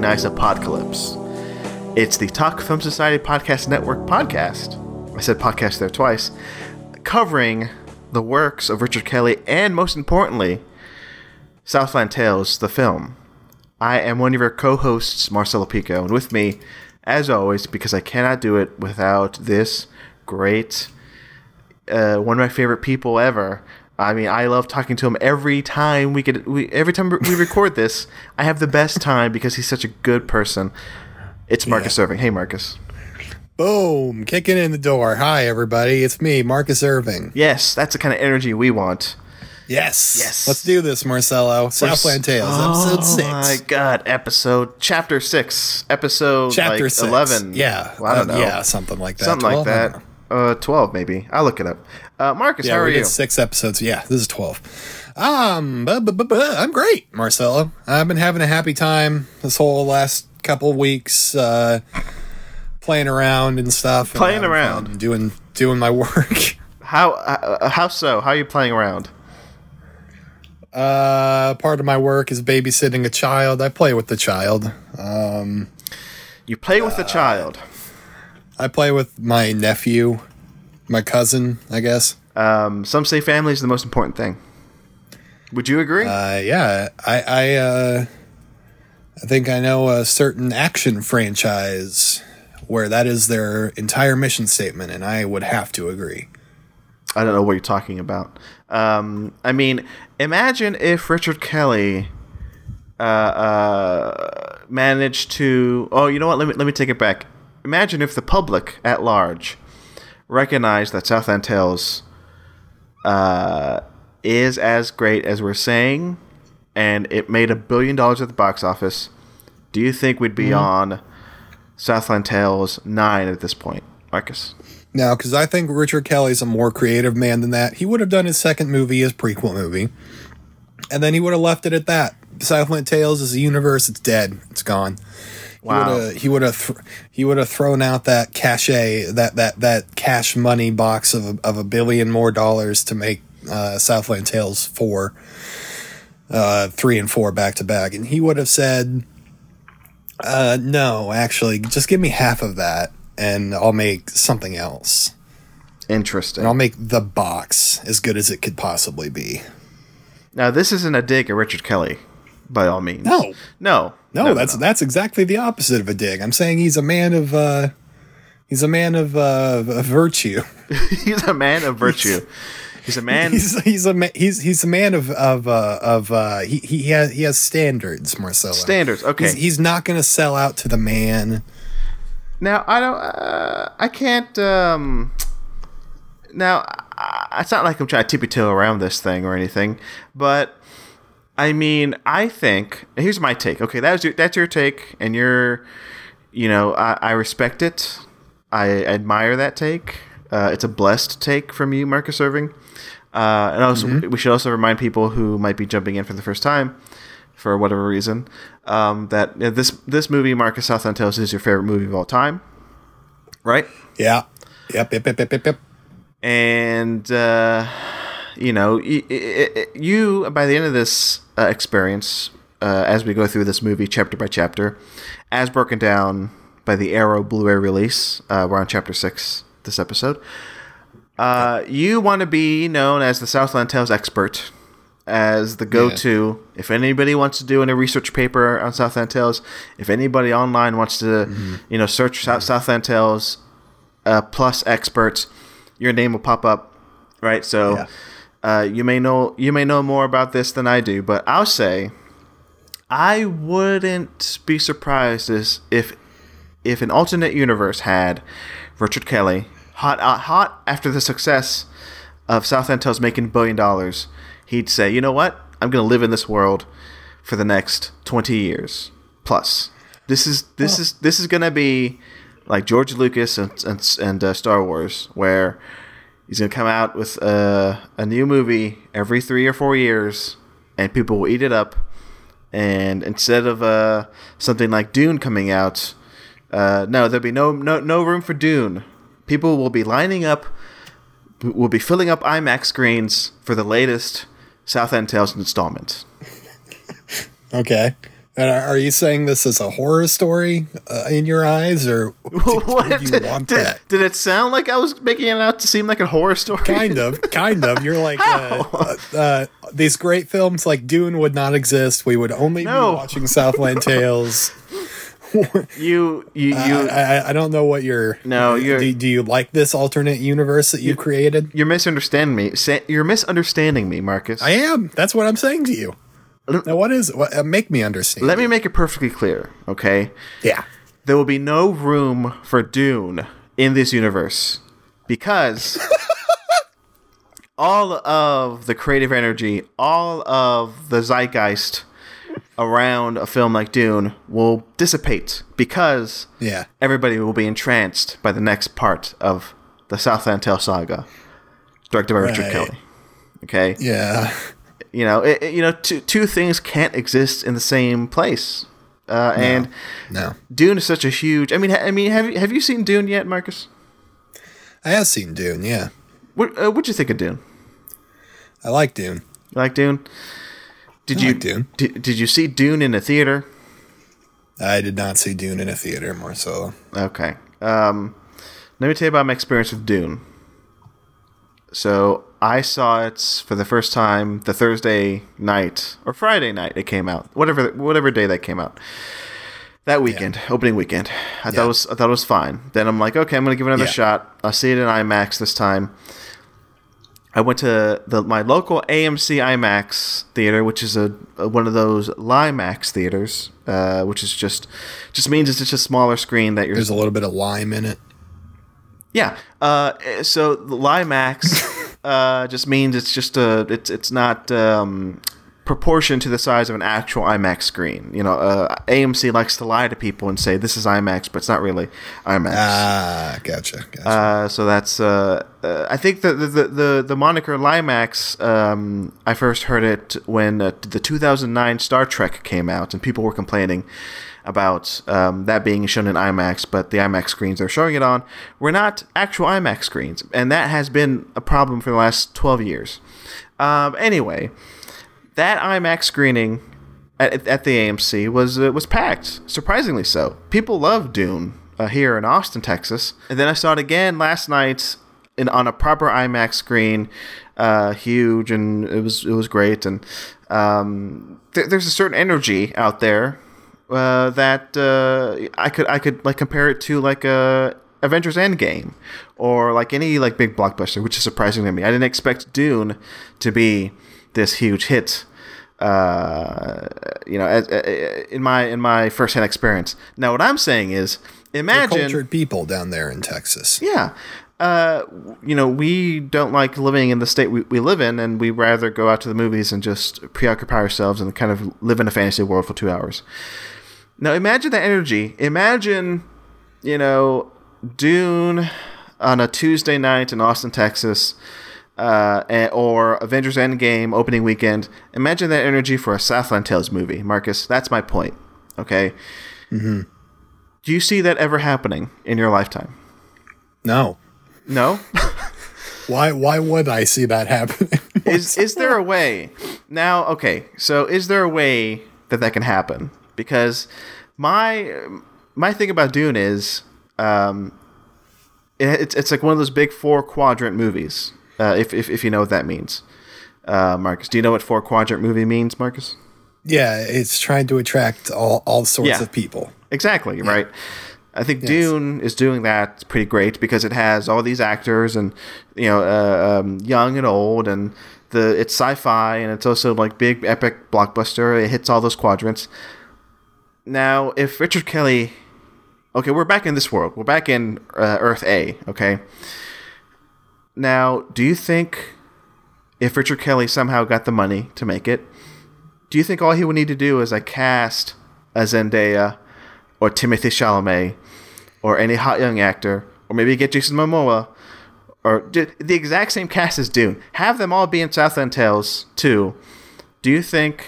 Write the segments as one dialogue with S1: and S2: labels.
S1: Nice Apodcalypse. It's the Talk Film Society Podcast Network podcast. I said podcast there twice, covering the works of Richard Kelly and, most importantly, Southland Tales, the film. I am one of your co hosts, Marcelo Pico, and with me, as always, because I cannot do it without this great, uh, one of my favorite people ever. I mean, I love talking to him every time we get we every time we record this. I have the best time because he's such a good person. It's Marcus
S2: Yeah.
S1: Irving. Hey, Marcus.
S2: Boom, kicking in the door. Hi, everybody. It's me, Marcus Irving.
S1: Yes, that's the kind of energy we want.
S2: Yes.
S1: Yes.
S2: Let's do this, Marcelo. Southland Tales, episode six.
S1: Oh my god, episode chapter six, episode
S2: Chapter
S1: like
S2: six.
S1: eleven.
S2: Yeah.
S1: Well, I don't
S2: uh,
S1: know.
S2: Yeah, something like that.
S1: something like
S2: 12? I don't
S1: that. Uh, twelve maybe. I'll look it up. Uh, Marcus,
S2: Yeah,
S1: how are you?
S2: six episodes. Yeah, this is 12. Um, bu- bu- bu- I'm great, Marcelo. I've been having a happy time this whole last couple weeks, uh, playing around and stuff.
S1: Playing
S2: having
S1: around.
S2: doing, doing my work.
S1: How uh, how so? How are you playing around?
S2: Uh, part of my work is babysitting a child. I play with the child.
S1: Um, You play with the child.
S2: I play with my nephew, my cousin, I guess.
S1: Um, some say family is the most important thing. Would you agree?
S2: Uh, yeah, I, I, uh, I think I know a certain action franchise where that is their entire mission statement, and I would have to agree.
S1: I don't know what you're talking about. Um, I mean, imagine if Richard Kelly uh, uh, managed to. Oh, you know what? Let me let me take it back. Imagine if the public at large recognized that Southland Tales uh, is as great as we're saying, and it made a billion dollars at the box office. Do you think we'd be on Southland Tales nine at this point, Marcus?
S2: Now, because I think Richard Kelly's a more creative man than that. He would have done his second movie his prequel movie, and then he would have left it at that. Southland Tales is a universe; it's dead, it's gone.
S1: Wow.
S2: He would have th- he would have thrown out that cachet that that that cash money box of a, of a billion more dollars to make uh, Southland Tales four, uh, three and four back to back, and he would have said, uh, "No, actually, just give me half of that, and I'll make something else.
S1: Interesting.
S2: And I'll make the box as good as it could possibly be."
S1: Now, this isn't a dig at Richard Kelly, by all means.
S2: No.
S1: no,
S2: No, that's that's exactly the opposite of a dig. I'm saying he's a man of uh, he's a man of uh, of virtue.
S1: he's a man of virtue. He's a man.
S2: he's he's a ma- he's he's a man of of uh, of uh, he he has he has standards, Marcelo.
S1: Standards, okay.
S2: He's, he's not going to sell out to the man.
S1: now, I don't. Uh, I can't. Um, now, I, it's not like I'm trying to tippy toe around this thing or anything, but I mean, I think here's my take. Okay, that's your that's your take, and you're, you know, I, I respect it. I admire that take. Uh, it's a blessed take from you, Marcus Irving. Uh, and also, we should also remind people who might be jumping in for the first time, for whatever reason, um, that this this movie, Marcus Southland Tales, is your favorite movie of all time, right?
S2: Yeah. Yep. Yep. Yep. Yep. Yep. yep.
S1: and uh, you know y- y- y- you by the end of this uh, experience uh, as we go through this movie chapter by chapter. As broken down by the arrow blu-ray release uh, we're on chapter 6 this episode. Uh, you want to be known as the southland tales expert as the go-to. If anybody wants to do any research paper on southland tales if anybody online wants to you know search South southland tales uh, plus experts, your name will pop up, right? So
S2: Yeah.
S1: Uh, you may know you may know more about this than I do, but I'll say I wouldn't be surprised if if an alternate universe had Richard Kelly hot uh, hot after the success of Southland Tales making a billion dollars, he'd say, you know what? I'm going to live in this world for the next 20 years plus. This is this is this is going to be like George Lucas and and, and uh, Star Wars, where he's going to come out with uh, a new movie every three or four years, and people will eat it up. And instead of uh, something like Dune coming out, uh, no, there'll be no, no no room for Dune. People will be lining up, will be filling up IMAX screens for the latest Southland Tales installment.
S2: Okay. And are are you saying this is a horror story uh, in your eyes, or did,
S1: What?
S2: did you want
S1: did,
S2: that?
S1: did it sound like I was making it out to seem like a horror story?
S2: Kind of, kind of. You're like uh, uh, uh, these great films like Dune would not exist. We would only
S1: No.
S2: be watching Southland Tales.
S1: You, you, you.
S2: I, I, I don't know what you're.
S1: No, you're-
S2: Do, do you like this alternate universe that you created?
S1: You're misunderstanding me. You're misunderstanding me, Marcus.
S2: I am. That's what I'm saying to you. Now, what is? What, uh, make me understand.
S1: Let me make it perfectly clear, okay?
S2: yeah.
S1: There will be no room for Dune in this universe because all of the creative energy, all of the zeitgeist around a film like Dune will dissipate because
S2: Yeah.
S1: everybody will be entranced by the next part of the Southland Tale saga, directed by Richard Kelly. Okay,
S2: Yeah.
S1: You know, it, it- you know, two two things can't exist in the same place, uh, and
S2: No.
S1: Dune is such a huge. I mean, ha- I mean, have you have you seen Dune yet, Marcus?
S2: I have seen Dune. Yeah.
S1: What uh, what'd you think of Dune?
S2: I like Dune.
S1: You like Dune? Did
S2: I
S1: you
S2: like Dune.
S1: Did, did you see Dune in a theater?
S2: I did not see Dune in a theater, Marcelo.
S1: Okay. Um, let me tell you about my experience with Dune. So I saw it for the first time the Thursday night or Friday night it came out, whatever whatever day that came out. That weekend, opening weekend, I thought
S2: Yeah.
S1: it was I thought it was fine. Then I'm like, okay, I'm gonna give it another
S2: Yeah.
S1: shot. I'll see it in IMAX this time. I went to the my local AMC IMAX theater, which is a, a one of those LieMAX theaters, uh, which is just just means it's just a smaller screen that you're
S2: There's a little bit of lime in it.
S1: Yeah. Uh, so the LieMAX uh, just means it's just a it's it's not um, proportioned to the size of an actual IMAX screen. You know, uh, AMC likes to lie to people and say this is IMAX, but it's not really IMAX.
S2: Ah, gotcha. Gotcha.
S1: Uh, so that's uh, uh, I think the the the, the moniker LieMAX. Um, I first heard it when uh, the 2009 Star Trek came out, and people were complaining about um, that being shown in IMAX, but the IMAX screens they're showing it on were not actual IMAX screens, and that has been a problem for the last 12 years. Um, anyway, that IMAX screening at, at the AMC was uh, was packed, surprisingly so. People love Dune uh, here in Austin, Texas, and then I saw it again last night in on a proper IMAX screen, uh, huge, and it was it was great. And um, th- there's a certain energy out there uh, that uh, I could I could like compare it to like a Avengers Endgame or like any like big blockbuster, which is surprising to me. I didn't expect Dune to be this huge hit. Uh, you know, as, uh, in my in my firsthand experience. Now, what I'm saying is,
S2: They're
S1: imagine
S2: cultured people down there in Texas.
S1: yeah. Uh, you know, we don't like living in the state we, we live in, and we rather go out to the movies and just preoccupy ourselves and kind of live in a fantasy world for two hours. Now, imagine the energy. Imagine, you know, Dune on a Tuesday night in Austin, Texas, uh, or Avengers Endgame opening weekend. Imagine that energy for a Southland Tales movie, Marcus. That's my point. Okay. Mm-hmm. Do you see that ever happening in your lifetime?
S2: No.
S1: No.
S2: Why why would I see that happening?
S1: is is there a way now okay so is there a way that that can happen because my my thing about dune is um it, it's, it's like one of those big four quadrant movies uh, if, if, if you know what that means uh, marcus do you know what four quadrant movie means marcus
S2: yeah, it's trying to attract all, all sorts
S1: Yeah.
S2: of people.
S1: Exactly, right. I think Dune is doing that pretty great because it has all these actors and you know uh, um, young and old and the it's sci-fi and it's also like big epic blockbuster. It hits all those quadrants. Now, if Richard Kelly, okay, we're back in this world. We're back in uh, Earth A. Okay. Now, do you think if Richard Kelly somehow got the money to make it, do you think all he would need to do is like cast a Zendaya or Timothée Chalamet or any hot young actor or maybe get Jason Momoa or the exact same cast as Dune, have them all be in Southland Tales too? Do you think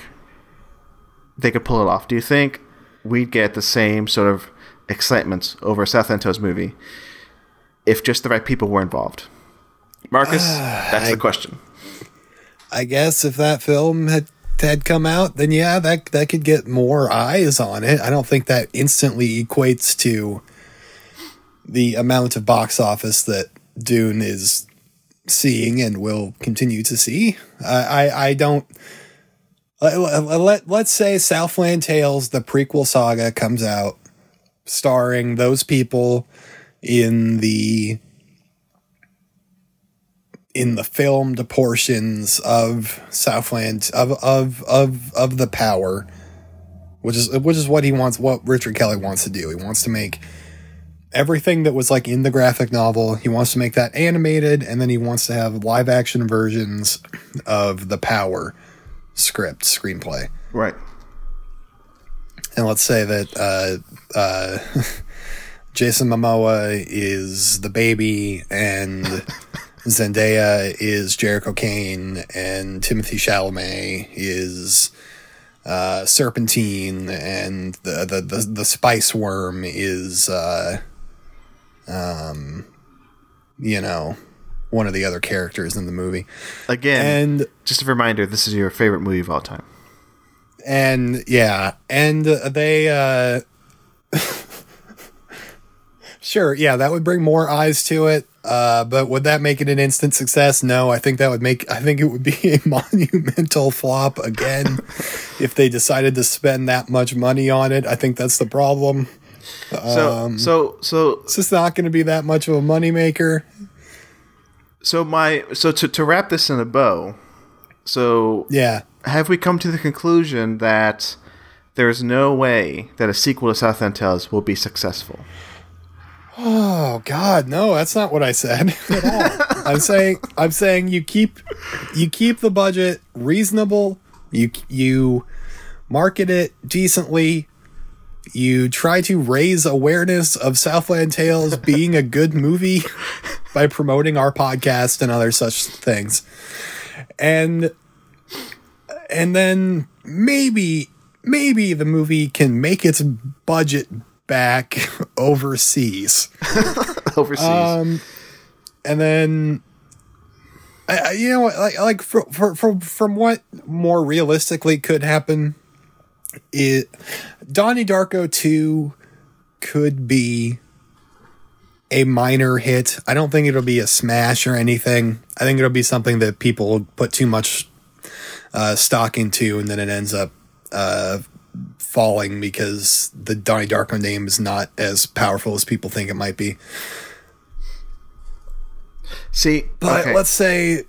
S1: they could pull it off? Do you think we'd get the same sort of excitement over a Southland Tales movie if just the right people were involved? Marcus, that's the question.
S2: I guess if that film had had come out, then yeah, that that could get more eyes on it. I don't think that instantly equates to the amount of box office that Dune is seeing and will continue to see. I I, I don't. Let, let, let's say Southland Tales, the prequel saga, comes out starring those people in the in the filmed portions of Southland of of of of the power, which is which is what he wants, what Richard Kelly wants to do. He wants to make everything that was like in the graphic novel. He wants to make that animated, and then he wants to have live action versions of the power script screenplay.
S1: Right.
S2: And let's say that uh, uh, Jason Momoa is the baby and Zendaya is Jericho Kane and Timothée Chalamet is uh, Serpentine and the, the, the, the Spice Worm is, uh, um, you know, one of the other characters in the movie.
S1: Again,
S2: And
S1: just a reminder: this is your favorite movie of all time.
S2: and yeah, and they uh Sure, yeah, that would bring more eyes to it. Uh, but would that make it an instant success? No, I think that would make I think it would be a monumental flop again if they decided to spend that much money on it. I think that's the problem.
S1: So,
S2: Um,
S1: so, so,
S2: It's just not going to be that much of a moneymaker.
S1: So my, so to to wrap this in a bow. So,
S2: Yeah.
S1: have we come to the conclusion that there's no way that a sequel to Southland Tales will be successful?
S2: Oh God, no, that's not what I said at all. I'm saying I'm saying you keep you keep the budget reasonable. You you market it decently. You try to raise awareness of Southland Tales being a good movie by promoting our podcast and other such things. And and then maybe maybe the movie can make its budget back overseas.
S1: Overseas,
S2: Um, and then, I, I, you know what, like, like for, for, for, from what more realistically could happen, it Donnie Darko 2 could be a minor hit. I don't think it'll be a smash or anything. I think it'll be something that people put too much uh, stock into, and then it ends up uh, falling because the Donnie Darko name is not as powerful as people think it might be.
S1: see,
S2: But
S1: okay.
S2: let's say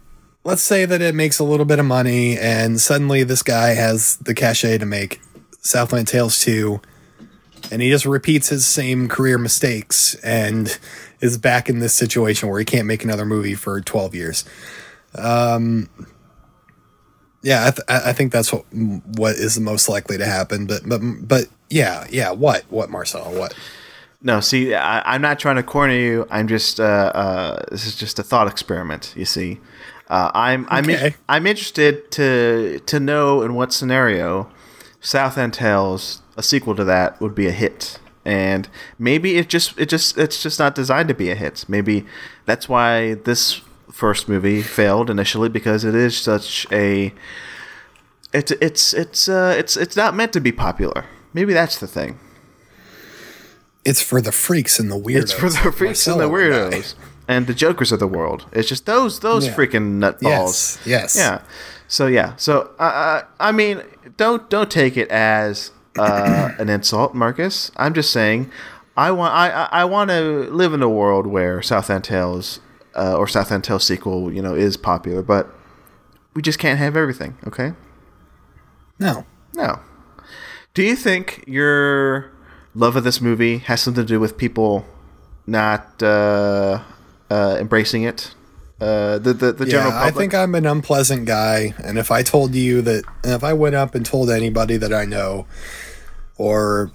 S2: let's say that it makes a little bit of money and suddenly this guy has the cachet to make Southland Tales 2 and he just repeats his same career mistakes and is back in this situation where he can't make another movie for 12 years. Um yeah, I, th- I think that's what what is the most likely to happen. But but but yeah, yeah. What what Marcel? What?
S1: No, see, I, I'm not trying to corner you. I'm just uh, uh, this is just a thought experiment. You see, uh, I'm I'm in-
S2: Okay.
S1: I'm interested to to know in what scenario Southland Tales a sequel to that would be a hit, and maybe it just it just it's just not designed to be a hit. Maybe that's why this first movie failed initially because it is such a it's it's it's uh, it's it's not meant to be popular. Maybe that's the thing.
S2: It's for the freaks and the weirdos.
S1: It's for the freaks and the weirdos and the jokers of the world. It's just those those
S2: Yeah.
S1: freaking nutballs.
S2: Yes. Yes.
S1: Yeah. So yeah. So i uh, I mean, don't don't take it as uh, an insult, Marcus. I'm just saying, I want I I, want to live in a world where Southland Tales uh, or Southland Tales sequel, you know, is popular, but we just can't have everything. Okay.
S2: No.
S1: No. Do you think your love of this movie has something to do with people not uh, uh, embracing it? Uh, the the, the general public.
S2: I think I'm an unpleasant guy, and if I told you that, and if I went up and told anybody that I know or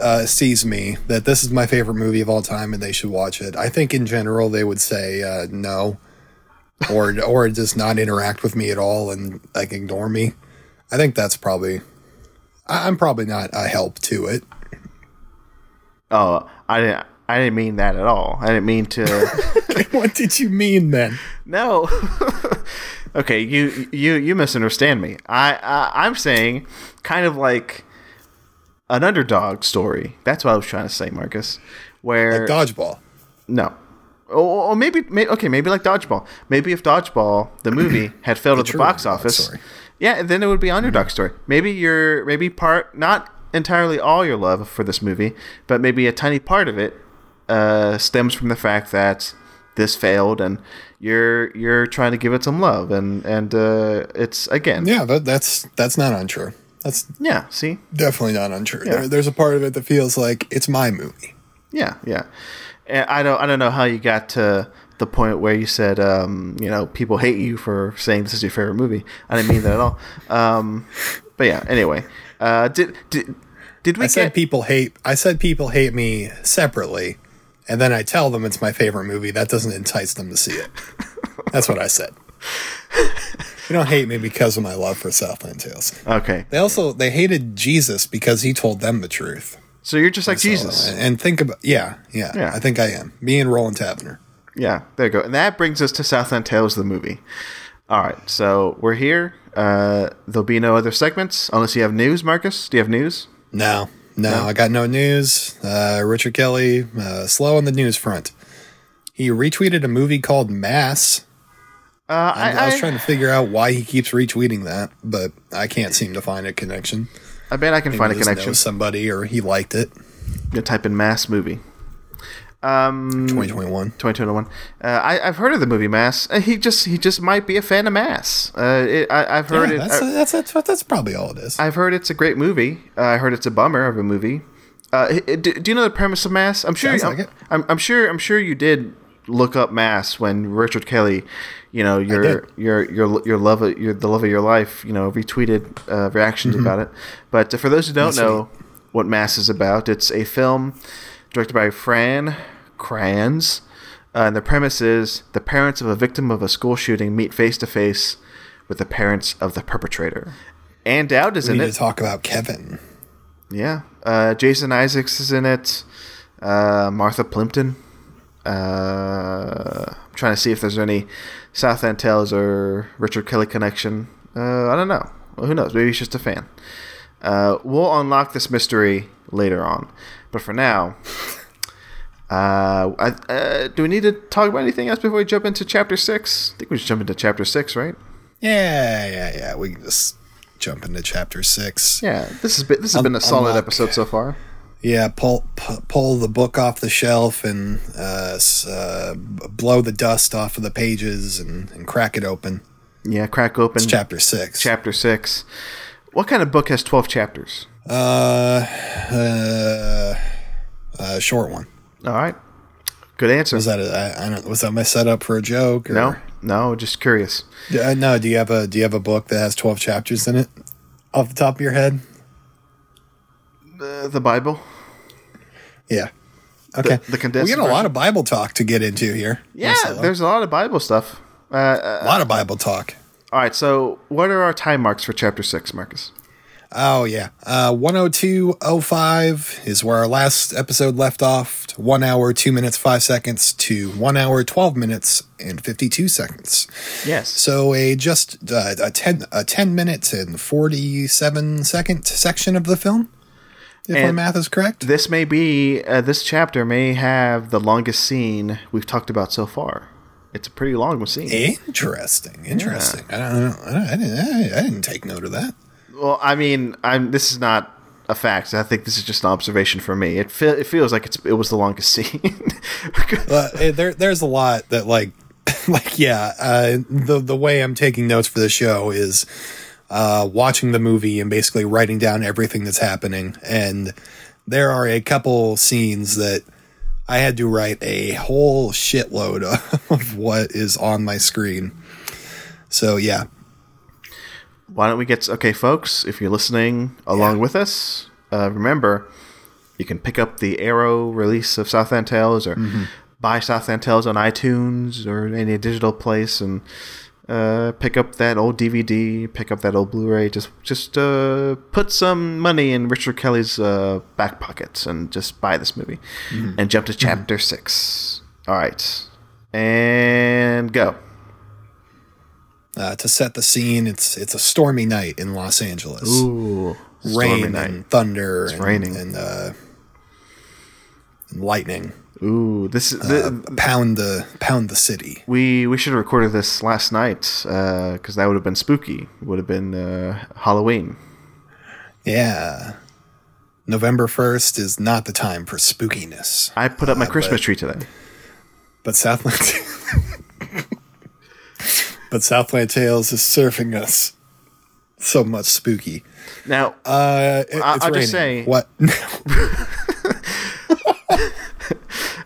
S2: uh, sees me that this is my favorite movie of all time and they should watch it, I think in general they would say uh, no, or or just not interact with me at all and like ignore me. I think that's probably. I- I'm probably not a help to it.
S1: oh, I didn't. I didn't mean that at all. I didn't mean to.
S2: what did you mean then?
S1: no. Okay, you you you misunderstand me. I, I I'm saying kind of like an underdog story. That's what I was trying to say, Marcus. Where
S2: Dodgeball.
S1: no, or, or maybe, may, okay, maybe like Dodgeball. Maybe if Dodgeball, the movie, had failed at the box office,
S2: story.
S1: yeah, then it would be an underdog story. Maybe you're maybe part not entirely all your love for this movie, but maybe a tiny part of it uh, stems from the fact that this failed and you're you're trying to give it some love and and uh, it's again
S2: Yeah, that, that's that's not untrue. That's
S1: yeah see
S2: definitely not untrue.
S1: Yeah.
S2: There, there's a part of it that feels like it's my movie.
S1: Yeah, yeah. And I don't I don't know how you got to the point where you said um, you know people hate you for saying this is your favorite movie. I didn't mean that at all. Um, but yeah. Anyway, uh, did did did we
S2: I said
S1: get?
S2: people hate. I said people hate me separately, and then I tell them it's my favorite movie. That doesn't entice them to see it. That's what I said. You don't hate me because of my love for Southland Tales.
S1: okay,
S2: They also they hated Jesus because he told them the truth.
S1: so you're just like
S2: So,
S1: Jesus.
S2: and think about yeah, yeah,
S1: Yeah.
S2: I think I am. Me and Roland Taverner.
S1: Yeah, there you go. And that brings us to Southland Tales, the movie. All right, so we're here. Uh, there'll be no other segments unless you have news, Marcus. Do you have news?
S2: No, no, I got no news. Uh, Richard Kelly, uh, slow on the news front. He retweeted a movie called Mass.
S1: Uh,
S2: I,
S1: I,
S2: was trying to figure out why he keeps retweeting that, but I can't seem to find a connection.
S1: I bet I can find a connection.
S2: somebody, or he liked it.
S1: You type in mass movie. Um,
S2: 2021.
S1: 2021. Uh, I, I've heard of the movie Mass. Uh, he just he just might be a fan of Mass. Uh, it, I, I've heard
S2: Yeah,
S1: it.
S2: that's,
S1: I,
S2: that's, that's that's probably all it is.
S1: I've heard it's a great movie. Uh, I heard it's a bummer of a movie. Uh, h- do, do you know the premise of Mass? I'm sure.
S2: Sounds
S1: I'm,
S2: like it.
S1: I'm, I'm sure. I'm sure you did look up Mass when Richard Kelly, you know your your your your love of your the love of your life, you know, retweeted uh, reactions about it. But uh, for those who don't
S2: That's
S1: know what Mass is about, it's a film directed by Fran Kranz. Uh, and the premise is the parents of a victim of a school shooting meet face to face with the parents of the perpetrator. Ann Dowd is
S2: we
S1: in
S2: need
S1: it.
S2: to talk about Kevin.
S1: Yeah. Uh, Jason Isaacs is in it. Uh, Martha Plimpton. Uh, I'm trying to see if there's any Southland Tales or Richard Kelly connection. Uh, I don't know. Well, who knows? Maybe he's just a fan. Uh, we'll unlock this mystery later on. But for now, uh, I, uh, do we need to talk about anything else before we jump into chapter six? I think we should jump into chapter six, right?
S2: Yeah, yeah, yeah. We can just jump into chapter six.
S1: Yeah, this has been this has been a solid
S2: unlock.
S1: episode so far.
S2: Yeah, pull pu- pull the book off the shelf and uh, uh, blow the dust off of the pages and, and crack it open.
S1: Yeah, crack open
S2: It's chapter six.
S1: chapter six. What kind of book has twelve chapters?
S2: uh, uh, uh, short one.
S1: All right, good answer.
S2: Was that a, I, I don't, was that my setup for a joke? Or,
S1: no, no, just curious.
S2: Uh, no. Do you have a Do you have a book that has twelve chapters in it? Off the top of your head?
S1: Uh, the Bible.
S2: Yeah. Okay.
S1: the condensed
S2: we got a lot of Bible talk to get into here.
S1: Yeah, there's a lot of Bible stuff. Uh, uh,
S2: a lot of Bible talk.
S1: all right, so what are our time marks for chapter six, Marcus?
S2: Oh yeah, uh, one hundred two oh five is where our last episode left off. One hour, two minutes, five seconds to one hour, twelve minutes and fifty two seconds.
S1: Yes.
S2: So a just uh, a ten a ten minute and forty seven second section of the film, if my math is correct.
S1: This may be uh, this chapter may have the longest scene we've talked about so far. It's a pretty long scene.
S2: Interesting, interesting. I don't know. I, don't- I didn't. I, I didn't take note of that.
S1: Well, I mean, I'm. This is not a fact. I think this is just an observation for me. It fe- it feels like it's it was the longest scene.
S2: Uh, there, there's a lot that like, like yeah. Uh, the the way I'm taking notes for the show is uh, watching the movie and basically writing down everything that's happening. And there are a couple scenes that I had to write a whole shitload of what is on my screen. So yeah,
S1: Why don't we get okay, folks? If you're listening along with us, uh, remember you can pick up the Arrow release of Southland Tales or buy Southland Tales on iTunes or any digital place and uh, pick up that old DVD, pick up that old Blu-ray. Just just uh, put some money in Richard Kelly's uh, back pockets and just buy this movie and jump to chapter six. All right, and go.
S2: Uh, to set the scene, it's it's a stormy night in Los Angeles.
S1: Ooh, stormy
S2: Rain
S1: night.
S2: and thunder and,
S1: raining.
S2: and, uh, and lightning.
S1: Ooh, this is
S2: Uh, pound the pound the city.
S1: we we should have recorded this last night because that would have been spooky. Would have been uh, Halloween.
S2: Yeah. November 1st is not the time for spookiness.
S1: I put up my
S2: Uh,
S1: Christmas
S2: but-
S1: tree today.
S2: But Southland But Southland Tales is serving us so much spooky.
S1: Now,
S2: Uh it-
S1: I-
S2: it's
S1: I'll just say-
S2: what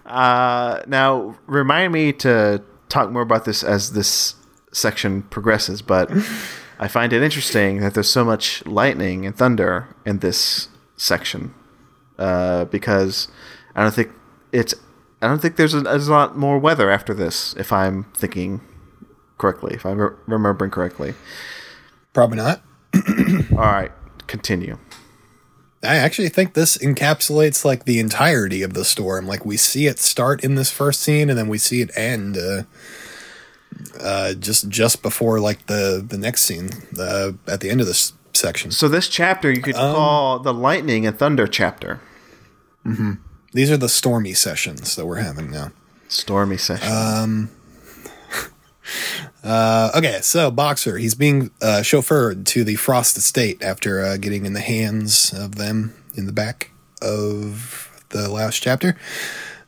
S1: uh, now remind me to talk more about this as this section progresses. But I find it interesting that there's so much lightning and thunder in this section uh, because I don't think it's. I don't think there's a, there's a lot more weather after this. If I'm thinking correctly, if I'm re- remembering correctly.
S2: probably not.
S1: All right, continue.
S2: I actually think this encapsulates like the entirety of the storm. Like we see it start in this first scene, and then we see it end uh, uh, just just before like the the next scene uh, at the end of this section.
S1: So this chapter you could
S2: Um,
S1: call the lightning and thunder chapter.
S2: These are the stormy sessions that we're having now.
S1: Stormy session.
S2: Uh, okay, so Boxer, he's being uh, chauffeured to the Frost Estate after uh, getting in the hands of them in the back of the last chapter.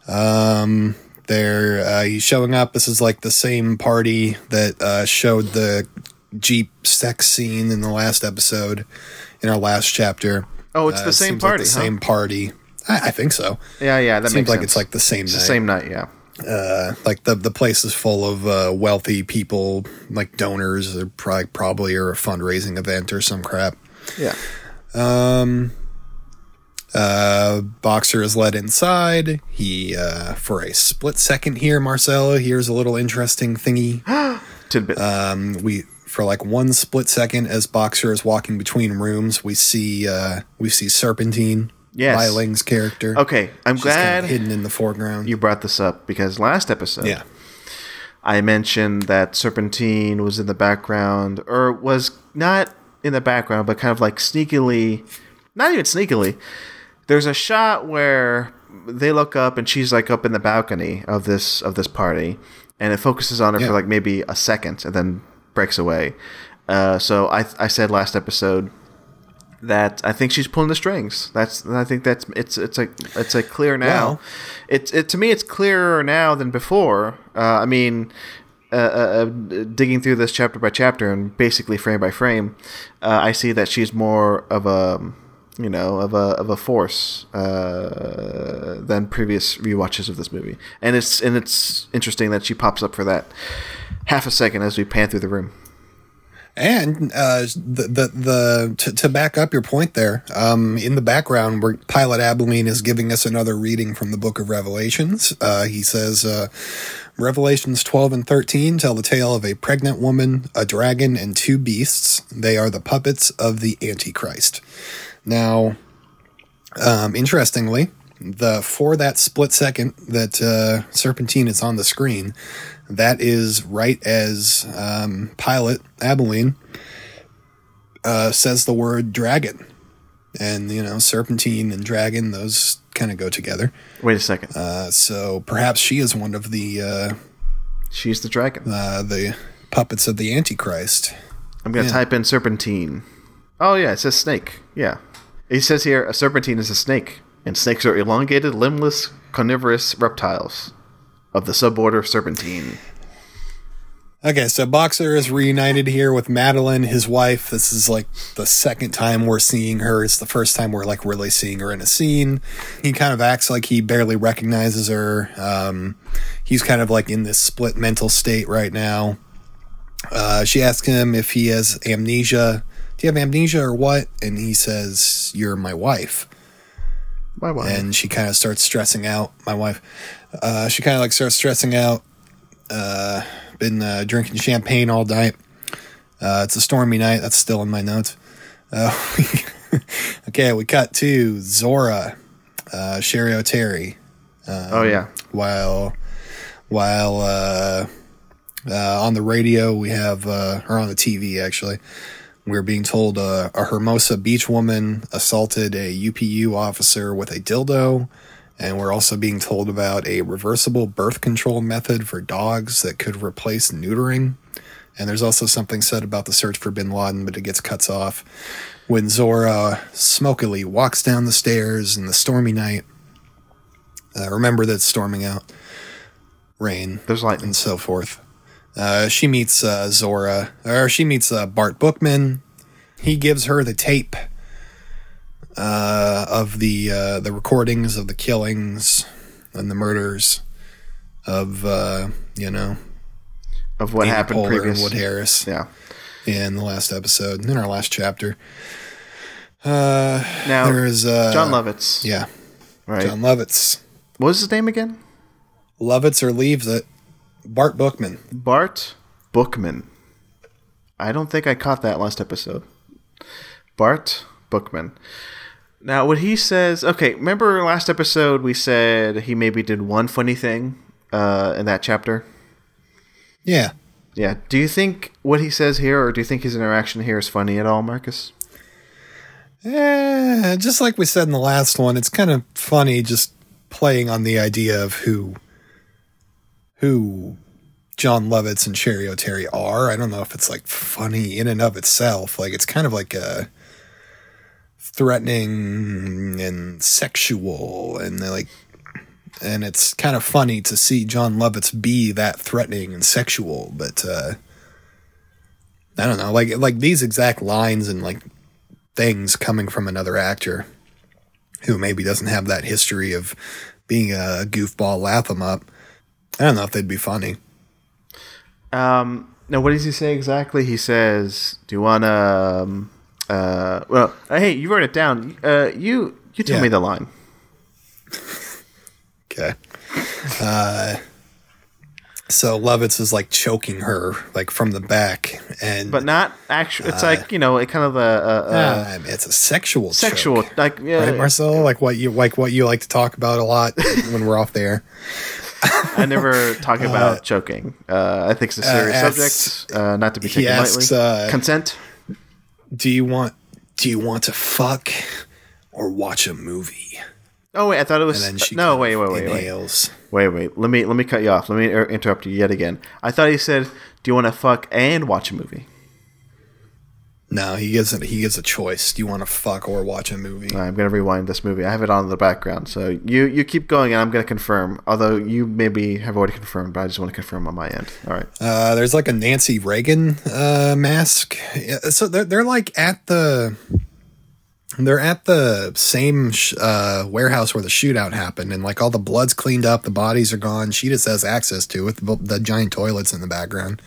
S2: Um, they're uh, he's showing up. This is like the same party that uh, showed the Jeep sex scene in the last episode, in our last chapter.
S1: Oh, it's
S2: Uh,
S1: the
S2: it
S1: same
S2: seems like
S1: party,
S2: the
S1: huh?
S2: same party. I, I think so.
S1: yeah, yeah, that
S2: Seems
S1: makes
S2: like
S1: sense.
S2: it's like the same
S1: It's
S2: night.
S1: the same night. Yeah.
S2: Uh, like the the place is full of uh, wealthy people, like donors. Or probably probably or a fundraising event or some crap.
S1: Yeah.
S2: Um, uh, Boxer is led inside. He, uh, for a split second here, Marcelo, here's a little interesting thingy.
S1: Tidbit.
S2: Um, we for like one split second as Boxer is walking between rooms, we see uh, we see Serpentine,
S1: Yes.
S2: Bai Ling's character.
S1: okay, I'm
S2: She's kind
S1: glad
S2: of hidden in the foreground.
S1: you brought this up because last episode,
S2: yeah,
S1: I mentioned that Serpentine was in the background, or was not in the background, but kind of like sneakily, not even sneakily. There's a shot where they look up and she's like up in the balcony of this of this party, and it focuses on her
S2: Yeah.
S1: for like maybe a second and then breaks away. Uh, so I I said last episode that I think she's pulling the strings. That's I think that's it's it's like it's like clear now. It's it to me it's clearer now than before. Uh, I mean, uh, uh, uh, digging through this chapter by chapter and basically frame by frame, uh, I see that she's more of a you know of a of a force uh, than previous rewatches of this movie. And it's and it's interesting that she pops up for that half a second as we pan through the room.
S2: And uh, the the, the to, to back up your point there, um, in the background, where Pilot Abilene is giving us another reading from the Book of Revelations. Uh, he says, uh, Revelations twelve and thirteen tell the tale of a pregnant woman, a dragon, and two beasts. They are the puppets of the Antichrist. Now, um, interestingly, the for that split second that uh, Serpentine is on the screen, that is right as um, Pilot Abilene uh, says the word dragon, and you know Serpentine and dragon those kind of go together.
S1: Wait a second.
S2: Uh, so perhaps she is one of the uh,
S1: She's the dragon.
S2: uh, the puppets of the Antichrist.
S1: I'm gonna
S2: Yeah.
S1: type in serpentine. Oh yeah, it says snake. Yeah, it says here a serpentine is a snake, and snakes are elongated, limbless, carnivorous reptiles of the suborder Serpentine.
S2: Okay, so Boxer is reunited here with Madeline, his wife. This is like the second time we're seeing her. It's the first time we're like really seeing her in a scene. He kind of acts like he barely recognizes her. Um, he's kind of like in this split mental state right now. Uh, she asks him if he has amnesia. Do you have amnesia or what? And he says, You're my wife
S1: My wife.
S2: and she kind of starts stressing out. My wife, uh, she kind of like starts stressing out. Uh, been uh, drinking champagne all night. Uh, it's a stormy night. That's still in my notes. Uh, okay, we cut to Zora, uh, Cheri Oteri,
S1: oh yeah,
S2: while while uh, Uh, on the radio, we have, uh, or on the TV actually, we're being told uh, a Hermosa beach woman assaulted a UPU officer with a dildo. And we're also being told about a reversible birth control method for dogs that could replace neutering. And there's also something said about the search for bin Laden, but it gets cuts off when Zora smokily walks down the stairs in the stormy night. Uh, remember that it's storming out, rain,
S1: There's lightning.
S2: and so forth. Uh, she meets uh, Zora, or she meets uh, Bart Bookman. He gives her the tape uh, of the uh, the recordings of the killings and the murders of uh, you know
S1: Of what
S2: Amy
S1: happened
S2: Poehler
S1: previous.
S2: Wood Harris
S1: Yeah.
S2: in the last episode, in our last chapter. Uh,
S1: Now,
S2: there is uh,
S1: Jon Lovitz.
S2: Yeah,
S1: Right.
S2: Jon Lovitz.
S1: What was his name again?
S2: Lovitz or leaves it. Bart Bookman.
S1: Bart Bookman. I don't think I caught that last episode. Bart Bookman. Now, what he says, okay, remember last episode we said he maybe did one funny thing uh, in that chapter?
S2: Yeah.
S1: Yeah. Do you think what he says here, or do you think his interaction here is funny at all, Marcus?
S2: Eh, just like we said in the last one, it's kind of funny just playing on the idea of who who Jon Lovitz and Cheri Oteri are. I don't know if it's like funny in and of itself. Like it's kind of like a threatening and sexual and like and it's kind of funny to see Jon Lovitz be that threatening and sexual, but uh I don't know, like like these exact lines and like things coming from another actor who maybe doesn't have that history of being a goofball laugh 'em up. I don't know if they'd be funny.
S1: Um, now, what does he say exactly? He says, "Do you want to?" Um, uh, well, uh, hey, you wrote it down. Uh, you you tell
S2: Yeah.
S1: me the line.
S2: Okay. Uh, so Lovitz is like choking her like from the back, and
S1: but not actual. It's like you know, it kind of a, a, a
S2: uh, I mean, it's a sexual
S1: sexual,
S2: choke,
S1: like yeah.
S2: right, Marcel? Like what you like what you like to talk about a lot when we're off there.
S1: I never talk about choking. Uh, I think it's a serious
S2: asks-
S1: subject, uh, not to be taken
S2: asks,
S1: lightly.
S2: uh,
S1: Consent.
S2: Do you want Do you want to fuck or watch a movie?
S1: Oh wait, I thought it was
S2: And then she
S1: no. Wait, wait, wait, wait,
S2: inhales.
S1: wait, wait. Let me let me cut you off. Let me er- interrupt you yet again. I thought he said, "Do you want to fuck and watch a movie?"
S2: No, he gets it. He gives a choice. Do you want to fuck or watch a movie?
S1: I'm gonna rewind this movie. I have it on in the background, so you you keep going, and I'm gonna confirm. Although you maybe have already confirmed, but I just want to confirm on my end. All right.
S2: Uh, there's like a Nancy Reagan uh, mask. So they're they're like at the they're at the same sh- uh, warehouse where the shootout happened, and like all the blood's cleaned up, the bodies are gone. She just has access to with The, the giant toilets in the background.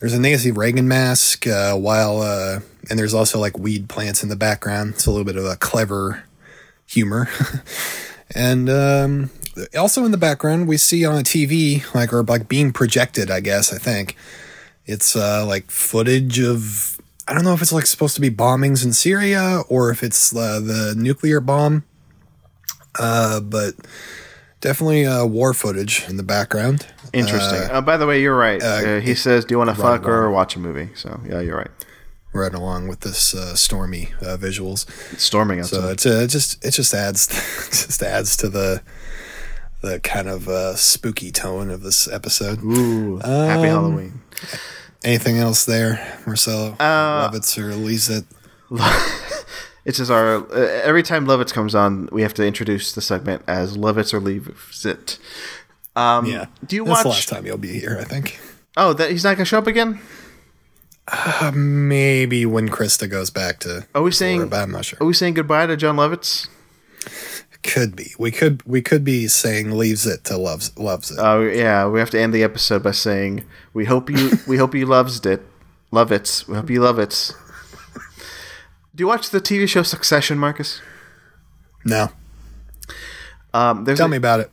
S2: There's a Nancy Reagan mask, uh, while uh, and there's also like weed plants in the background. It's a little bit of a clever humor. and um, also in the background, we see on a TV, like or like being projected, I guess. I think it's uh, like footage of. I don't know if it's like supposed to be bombings in Syria or if it's uh, the nuclear bomb. Uh, but definitely uh, war footage in the background.
S1: Interesting.
S2: Uh,
S1: Uh, by the way, you're right. Uh, he says, "Do you want to fuck or
S2: along.
S1: watch a movie?" So yeah, you're right.
S2: right along with this uh, stormy uh, visuals.
S1: It's storming outside.
S2: So it's uh, it just it just adds just adds to the the kind of uh, spooky tone of this episode.
S1: Ooh, happy
S2: Um,
S1: Halloween.
S2: Anything else there, Marcelo?
S1: Uh,
S2: Lovitz or it?
S1: It's just our uh, every time Lovitz comes on, we have to introduce the segment as Lovitz or it. Um,
S2: Yeah.
S1: Do you
S2: That's the
S1: watch?
S2: last time he'll be here, I think.
S1: Oh, that he's not gonna show up again.
S2: Uh, maybe when Krysta goes back to.
S1: Are we saying?
S2: Florida, but I'm not sure.
S1: Are we saying goodbye to Jon Lovitz?
S2: Could be. We could. We could be saying leaves it to loves loves it.
S1: Oh yeah, we have to end the episode by saying we hope you we hope you loves it, love it. We hope you love it. Do you watch the TV show Succession, Marcus?
S2: no.
S1: Um, there's
S2: Tell
S1: a-
S2: me about it.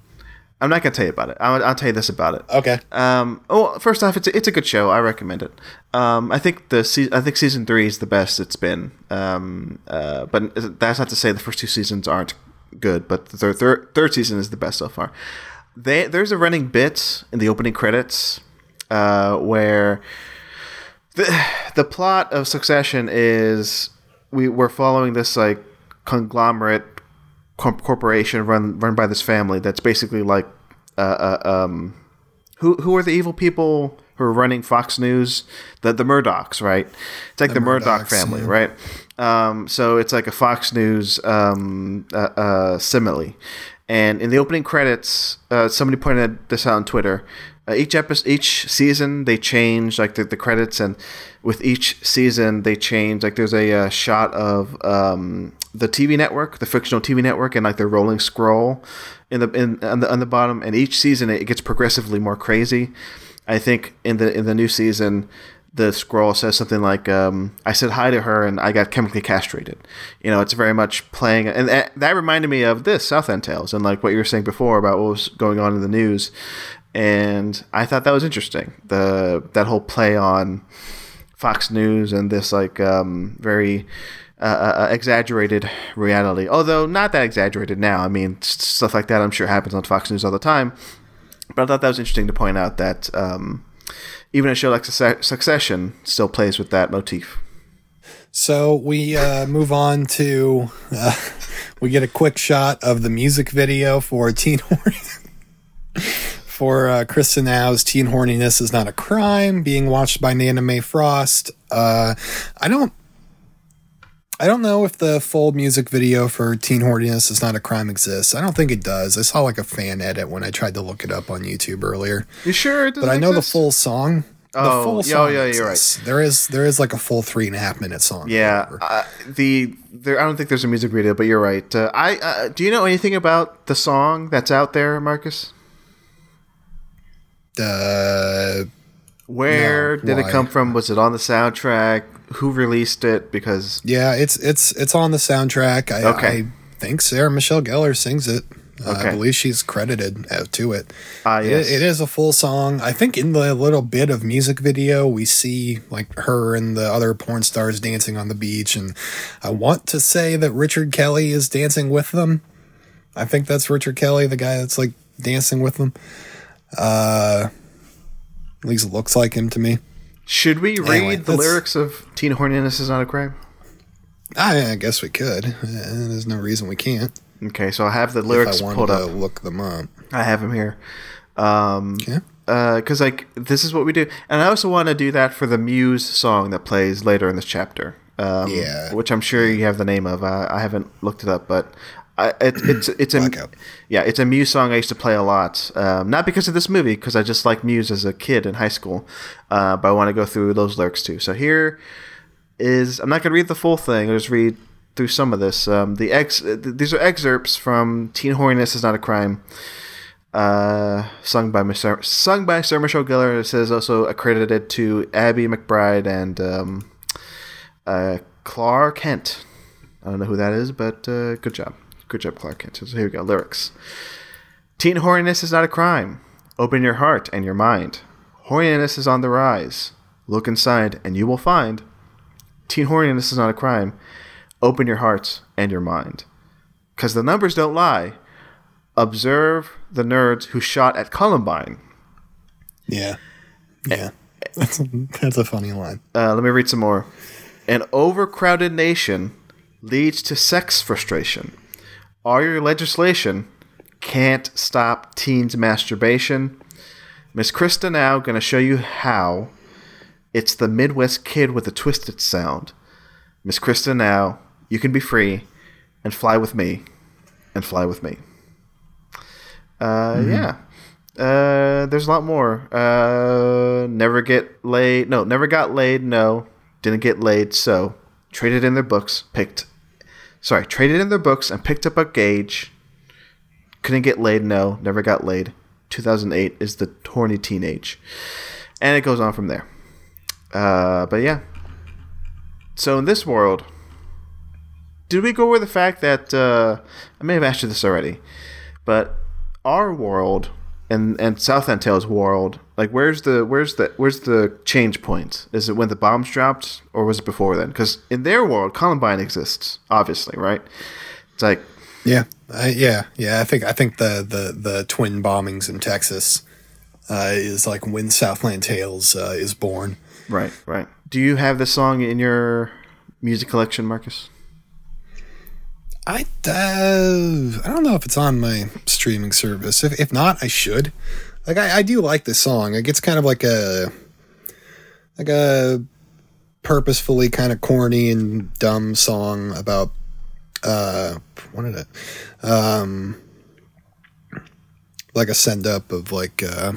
S1: I'm not gonna tell you about it. I'll, I'll tell you this about it.
S2: Okay.
S1: Um, oh, first off, it's a, it's a good show. I recommend it. Um, I think the se- I think season three is the best it's been. Um, uh, but that's not to say the first two seasons aren't good. But the third third, third season is the best so far. They, there's a running bit in the opening credits uh, where the the plot of Succession is we we're following this like conglomerate corp- corporation run run by this family that's basically like uh, uh, um who who are the evil people who are running Fox News? The the Murdochs, right? It's like the, the Murdoch family, yeah. right? Um, so it's like a Fox News um, uh, uh, simile. And in the opening credits, uh, somebody pointed this out on Twitter. Uh, each episode, each season, they change like the, the credits, and with each season, they change. Like there's a, uh, shot of um, the TV network, the fictional TV network, and like the rolling scroll in the in on the on the bottom. And each season, it gets progressively more crazy. I think in the in the new season, the scroll says something like, um, "I said hi to her and I got chemically castrated." You know, it's very much playing, and that, that reminded me of this Southland Tales and like what you were saying before about what was going on in the news, and I thought that was interesting. The that whole play on Fox News and this like um, very uh, uh, uh exaggerated reality, although not that exaggerated now. I mean, stuff like that I'm sure happens on Fox News all the time. But I thought that was interesting to point out that um, even a show like Succession still plays with that motif.
S2: So we uh, move on to uh, we get a quick shot of the music video for Teen Horny for uh, Krista Now's Teen Horniness is not a crime being watched by Nana Mae Frost. Uh, I don't I don't know if the full music video for Teen Horniness is not a crime exists. I don't think it does. I saw like a fan edit when I tried to look it up on YouTube earlier.
S1: You sure?
S2: but I know
S1: exist?
S2: the full song.
S1: The oh, full song yeah, yeah, you're right.
S2: There is there is like a full three and a half minute song.
S1: Yeah, uh, the there. I don't think there's a music video, but you're right. Uh, I uh, do you know anything about the song that's out there, Marcus?
S2: Uh,
S1: Where no, did why? it come from? Was it on the soundtrack? Who released it because
S2: yeah, it's it's it's on the soundtrack. I, okay. I think Sarah Michelle Gellar sings it. Uh, okay. I believe she's credited to it.
S1: Uh, yes.
S2: It, it is a full song. I think in the little bit of music video, we see like her and the other porn stars dancing on the beach. And I want to say that Richard Kelly is dancing with them. I think that's Richard Kelly, the guy that's like dancing with them. Uh, at least looks like him to me.
S1: Should we read anyway, the lyrics of Teen Horniness is not a crime?
S2: I, I guess we could. Uh, there's no reason we can't.
S1: Okay, so I have the lyrics
S2: if I
S1: pulled
S2: up. look them up.
S1: I have them here. Um, okay. Because uh, like this is what we do, and I also want to do that for the Muse song that plays later in this chapter. Um,
S2: yeah.
S1: Which I'm sure you have the name of. I, I haven't looked it up, but I, it, it's it's a yeah it's a Muse song I used to play a lot. Um, not because of this movie, because I just like Muse as a kid in high school. Uh, but I want to go through those lyrics too. So here is I'm not gonna read the full thing. I'll just read through some of this. Um, the ex these are excerpts from Teen Horniness is not a crime. Uh, sung by Mr. sung by Sarah Michelle Gellar. It says also accredited to Abby McBride and um, uh, Clark Kent. I don't know who that is, but uh, good job. Good job, Clark Kent. So here we go. Lyrics. Teen horniness is not a crime. Open your heart and your mind. Horniness is on the rise. Look inside and you will find. Teen horniness is not a crime. Open your heart and your mind. Because the numbers don't lie. Observe the nerds who shot at Columbine.
S2: Yeah. Yeah. That's a, that's a funny line.
S1: Uh, let me read some more. An overcrowded nation leads to sex frustration all your legislation can't stop teens masturbation. Miss Krista now going to show you how. It's the Midwest kid with a twisted sound. Miss Krista now, you can be free and fly with me and fly with me. Uh, mm-hmm. Yeah. Uh, there's a lot more. Uh, never get laid. No, never got laid. No, didn't get laid. So traded in their books, picked sorry, traded in their books and picked up a gauge. Couldn't get laid, no, never got laid. 2008 is the horny teenage. And it goes on from there. Uh, but yeah. So in this world, did we go over the fact that uh, I may have asked you this already, but our world and and Southland Tales world, like where's the where's the where's the change point? Is it when the bombs dropped, or was it before then? Because in their world, Columbine exists, obviously, right? It's like
S2: yeah, uh, yeah, yeah. I think I think the the the twin bombings in Texas uh, is like when Southland Tales uh, is born.
S1: Right, right. Do you have the song in your music collection, Marcus?
S2: I uh, I don't know if it's on my streaming service. If if not, I should. Like I, I do like this song. It gets kind of like a like a purposefully kind of corny and dumb song about uh what is it? Um like a send up of like uh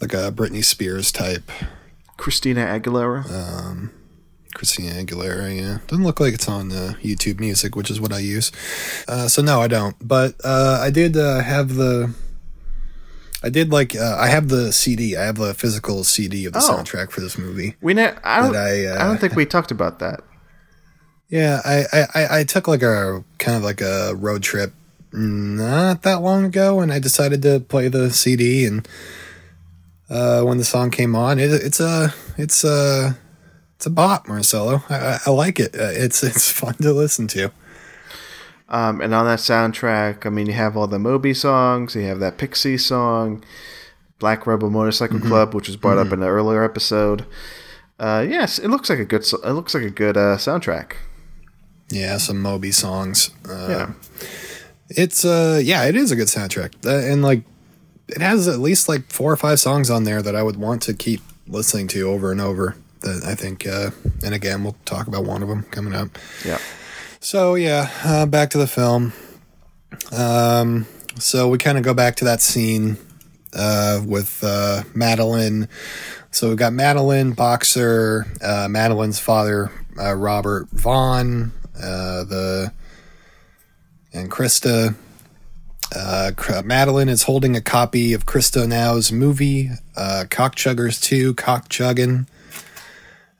S2: like a Britney Spears type.
S1: Christina Aguilera.
S2: Christina Aguilera, yeah. Doesn't look like it's on uh, YouTube Music, which is what I use. Uh, so no, I don't. But uh, I did uh, have the. I did like uh, I have the CD. I have a physical CD of the
S1: Oh.
S2: soundtrack for this movie.
S1: we ne- I don't.
S2: I,
S1: I,
S2: uh,
S1: don't think we talked about that.
S2: Yeah, I, I, I- I took like a kind of like a road trip not that long ago, and I decided to play the CD. And uh, when the song came on, it, it's a it's a it's a bop, Marcelo. I, I, I like it. Uh, it's it's fun to listen to.
S1: Um, and on that soundtrack, I mean, you have all the Moby songs. You have that Pixie song, Black Rebel Motorcycle Club, which was brought up in an earlier episode. Uh, yes, it looks like a good. It looks like a good uh, soundtrack.
S2: Yeah, some Moby songs. Uh,
S1: Yeah.
S2: It's uh yeah, it is a good soundtrack. Uh, and like it has at least like four or five songs on there that I would want to keep listening to over and over. That I think uh and again we'll talk about one of them coming up.
S1: Yeah.
S2: So yeah, uh, back to the film. Um so we kind of go back to that scene uh with uh Madeline. So we've got Madeline, boxer, uh Madeline's father, uh, Robert Vaughn, uh the and Krista. Uh, Madeline is holding a copy of Krista Now's movie, uh, Cockchuggers 2, Cockchuggin,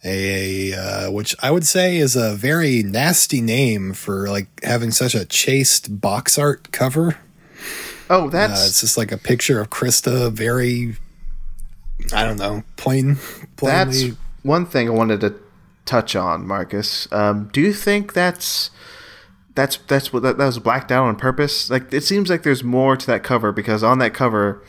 S2: a, uh, which I would say is a very nasty name for like having such a chaste box art cover.
S1: Oh,
S2: Uh,
S1: that's
S2: it's just like a picture of Krista, very, I don't know, plain,
S1: that's one thing I wanted to touch on, Marcus. Um, do you think that's that's that's what that, that was blacked out on purpose? Like, it seems like there's more to that cover because on that cover,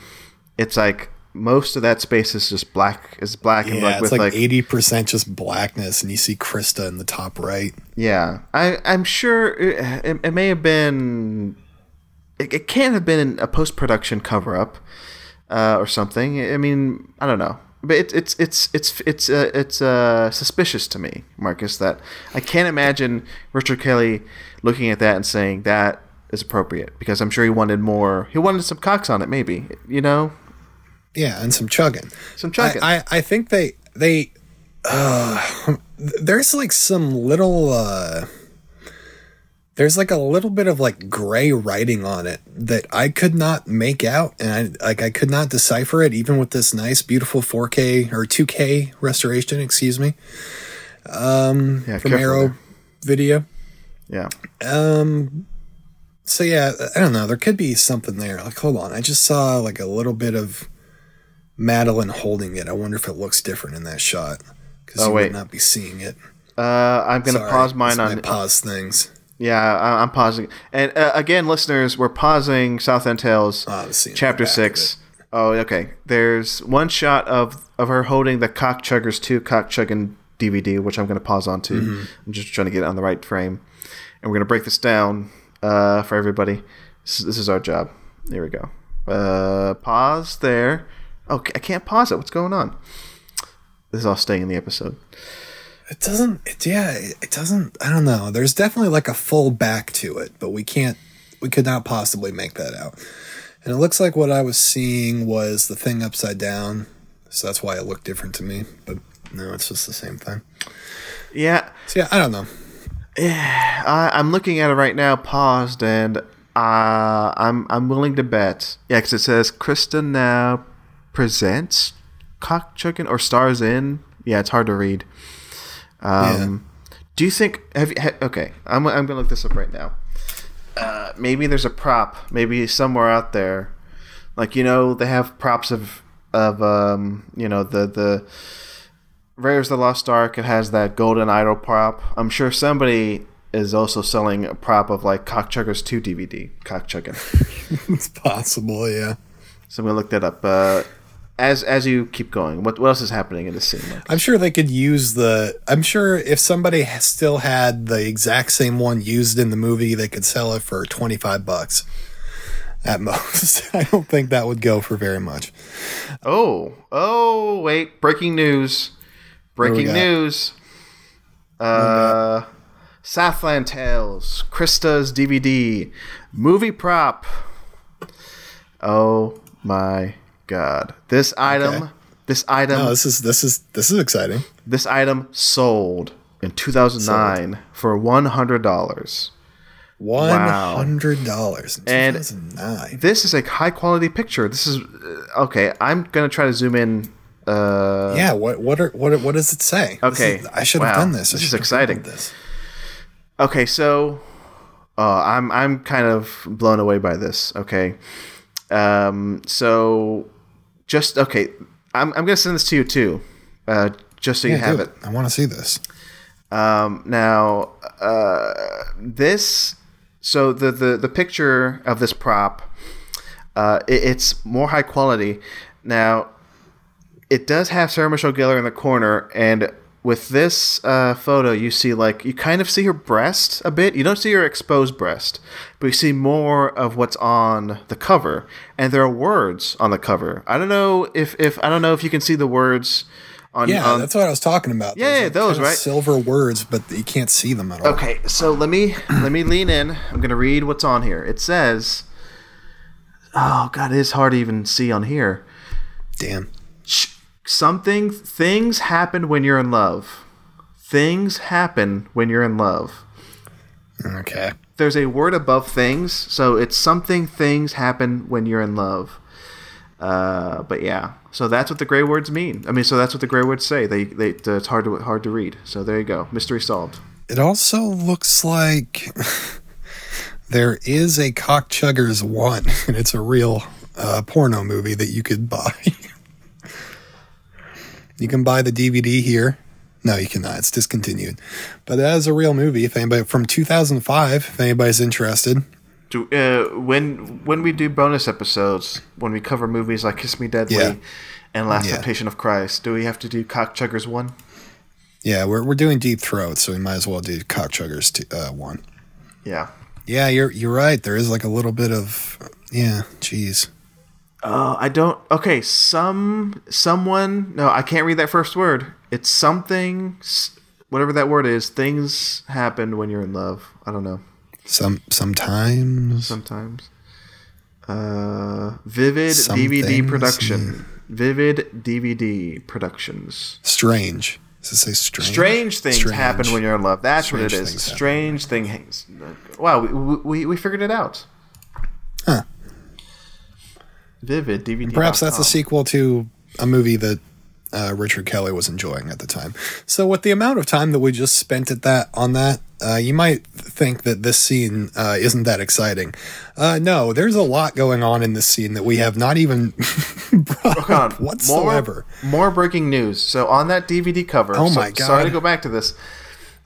S1: it's like most of that space is just black. Is black and
S2: Yeah, it's
S1: with
S2: like
S1: like
S2: eighty percent just blackness, and you see Krista in the top right.
S1: Yeah, I I'm sure it, it, it may have been. It, it can't have been a post production cover up, uh, or something. I mean, I don't know, but it, it's it's it's it's uh, it's uh, suspicious to me, Marcus, that I can't imagine Richard Kelly looking at that and saying that is appropriate because I'm sure he wanted more. He wanted some cocks on it, maybe. You know,
S2: Yeah, and some chugging.
S1: some chugging.
S2: I, I, I think they they uh, there's like some little uh there's like a little bit of like gray writing on it that I could not make out and I like I could not decipher it even with this nice beautiful 4K or 2K restoration, excuse me, Um
S1: yeah,
S2: from Arrow
S1: there.
S2: Video.
S1: Yeah.
S2: Um so yeah, I don't know, there could be something there. Like hold on, I just saw like a little bit of Madeline holding it. I wonder if it looks different in that shot because
S1: Oh,
S2: you
S1: wait.
S2: would not be seeing it.
S1: Uh, I'm gonna
S2: Sorry,
S1: pause mine on
S2: pause things.
S1: Yeah, I, I'm pausing. And uh, again, listeners, we're pausing Southland Tales,
S2: Oh, the scene in the
S1: chapter six. Oh, okay. There's one shot of of her holding the Cock Chuggers two Cock Chugging DVD, which I'm going to pause on to.
S2: Mm-hmm.
S1: I'm just trying to get it on the right frame, and we're going to break this down uh, for everybody. This, is- this is our job. Here we go. Uh, pause there. Okay, I can't pause it. What's going on? This is all staying in the episode.
S2: It doesn't. It, yeah, it, it doesn't. I don't know. There's definitely like a full back to it, but we can't. We could not possibly make that out. And it looks like what I was seeing was the thing upside down, so that's why it looked different to me. But no, it's just the same thing.
S1: Yeah,
S2: So yeah, I don't know.
S1: Yeah, I, I'm looking at it right now, paused, and uh, I'm I'm willing to bet. Yeah, because it says Krista now presents cock chicken or stars in. Yeah, it's hard to read. Um, Do you think? Have you? Ha, okay, I'm I'm gonna look this up right now. Uh, maybe there's a prop, maybe somewhere out there, like you know they have props of of um you know the the Raiders of the Lost Ark. It has that golden idol prop. I'm sure somebody is also selling a prop of like Cockchuggers 2 DVD. Cockchugging.
S2: It's possible. Yeah.
S1: So I'm gonna look that up. Uh, as as you keep going, what what else is happening in this scene? Mike?
S2: I'm sure they could use the. I'm sure if somebody still had the exact same one used in the movie, they could sell it for 25 bucks at most. I don't think that would go for very much.
S1: Oh, oh, wait! Breaking news! Breaking news! Uh, Southland Tales, Krista's DVD, movie prop. Oh my god! This item,
S2: Okay.
S1: this item,
S2: No, this is this is this is exciting.
S1: this item sold in 2009 for one hundred dollars.
S2: One hundred dollars in
S1: And-
S2: 2009.
S1: This is a high quality picture. This is uh, okay. I'm gonna try to zoom in. Uh,
S2: yeah. What what are what what does it say?
S1: Okay,
S2: is- I should have
S1: wow,
S2: done this. I
S1: this is exciting.
S2: This.
S1: Okay, so uh, I'm I'm kind of blown away by this. Okay, um, so just okay, I'm I'm gonna send this to you too, uh, just so you
S2: Yeah,
S1: have
S2: do
S1: it.
S2: I want to see this.
S1: Um, now, uh, this so the, the the picture of this prop, uh, it, it's more high quality. Now, it does have Sarah Michelle Gellar in the corner, and with this uh, photo, you see like you kind of see her breast a bit. You don't see her exposed breast, but you see more of what's on the cover, and there are words on the cover. I don't know if if I don't know if you can see the words on.
S2: Yeah,
S1: on,
S2: that's what I was talking about.
S1: Yeah, yeah,
S2: like,
S1: those,
S2: kinda
S1: right?
S2: Silver words, but you can't see them at all.
S1: Okay, so let me let me lean in. I'm gonna read what's on here. It says, "Oh God, it is hard to even see on here."
S2: Damn.
S1: Sh- Something things happen when you're in love. Things happen when you're in love.
S2: Okay.
S1: There's a word above things, so it's something things happen when you're in love. Uh, but yeah, so that's what the gray words mean. I mean, so that's what the gray words say. They, they, it's hard to hard to read. So there you go, mystery solved.
S2: It also looks like there is a Cock Chuggers one, and it's a real uh, porno movie that you could buy. you can buy the DVD here. No, you cannot. It's discontinued. But that is a real movie. If anybody from 2005, if anybody's interested.
S1: Do, uh, when when we do bonus episodes, when we cover movies like Kiss Me Deadly
S2: Yeah.
S1: and Last
S2: Yeah.
S1: Temptation of Christ, do we have to do Cock Chuggers one?
S2: Yeah, we're we're doing Deep Throat, so we might as well do Cock Chuggers uh, one.
S1: Yeah.
S2: Yeah, you're you're right. There is like a little bit of yeah. Jeez.
S1: Uh, I don't. Okay, some someone. No, I can't read that first word. It's something. Whatever that word is. Things happen when you're in love. I don't know.
S2: Some sometimes.
S1: Sometimes. Uh, Vivid DVD production. Vivid DVD productions.
S2: Strange. Does it say strange?
S1: Strange things
S2: Strange.
S1: happen when you're in love. That's what it is.
S2: things happen.
S1: Strange things. Wow, we, we, we figured it out.
S2: Huh.
S1: Vivid DVD.
S2: Perhaps that's a sequel to a movie that uh, Richard Kelly was enjoying at the time. So, with the amount of time that we just spent at that on that, uh, you might think that this scene uh, isn't that exciting. Uh, no, there's a lot going on in this scene that we have not even brought up whatsoever.
S1: More, more breaking news. So on that DVD cover.
S2: Oh
S1: so-
S2: my God.
S1: Sorry to go back to this.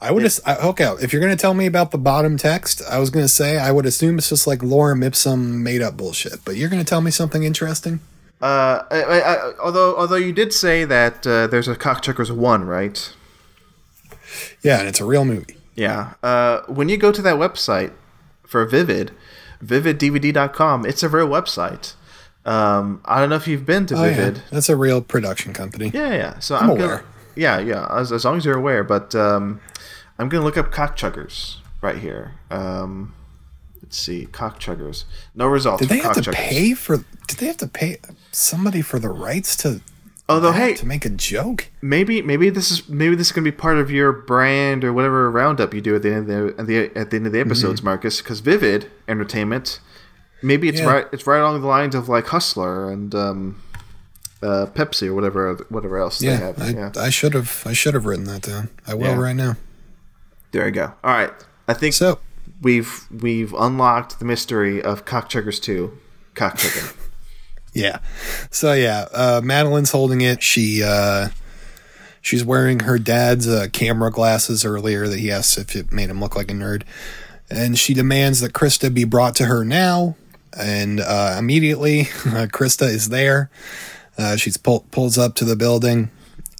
S2: I would have okay. If you're going to tell me about the bottom text, I was going to say I would assume it's just like Lorem Ipsum made up bullshit. But you're going to tell me something interesting.
S1: Uh, I, I, although although you did say that uh, there's a Cockchuggers one, right?
S2: Yeah, and it's a real movie.
S1: Yeah. Uh, when you go to that website for Vivid, vividdvd.com, it's a real website. Um, I don't know if you've been to
S2: Oh, yeah.
S1: Vivid.
S2: That's a real production company.
S1: Yeah, yeah. So
S2: I'm
S1: I'm,
S2: aware.
S1: Gonna, yeah, yeah. As, as long as you're aware, but um, I'm gonna look up cockchuggers right here. Um, let's see, cockchuggers. No results.
S2: Did they have to pay for? Did they have to pay somebody for the rights to?
S1: Although,
S2: that,
S1: hey,
S2: to make a joke.
S1: maybe maybe this is maybe this is gonna be part of your brand or whatever roundup you do at the end of the at the, at the end of the episodes, Marcus. Because Vivid Entertainment, maybe it's
S2: Mm-hmm. Yeah.
S1: right it's right along the lines of like Hustler and um, uh, Pepsi or whatever whatever else they
S2: Yeah,
S1: have.
S2: I,
S1: yeah,
S2: I should have. I should have written that down. I will
S1: Yeah.
S2: right now.
S1: There you go. All right, I think
S2: So
S1: we've we've unlocked the mystery of Cockchuggers 2. Cockchuggin.
S2: yeah, so yeah, uh, Madeline's holding it. She uh, she's wearing her dad's uh, camera glasses earlier that he asked if it made him look like a nerd, and she demands that Krista be brought to her now. and uh, immediately uh, Krista is there. Uh, she's pull, pulls up to the building,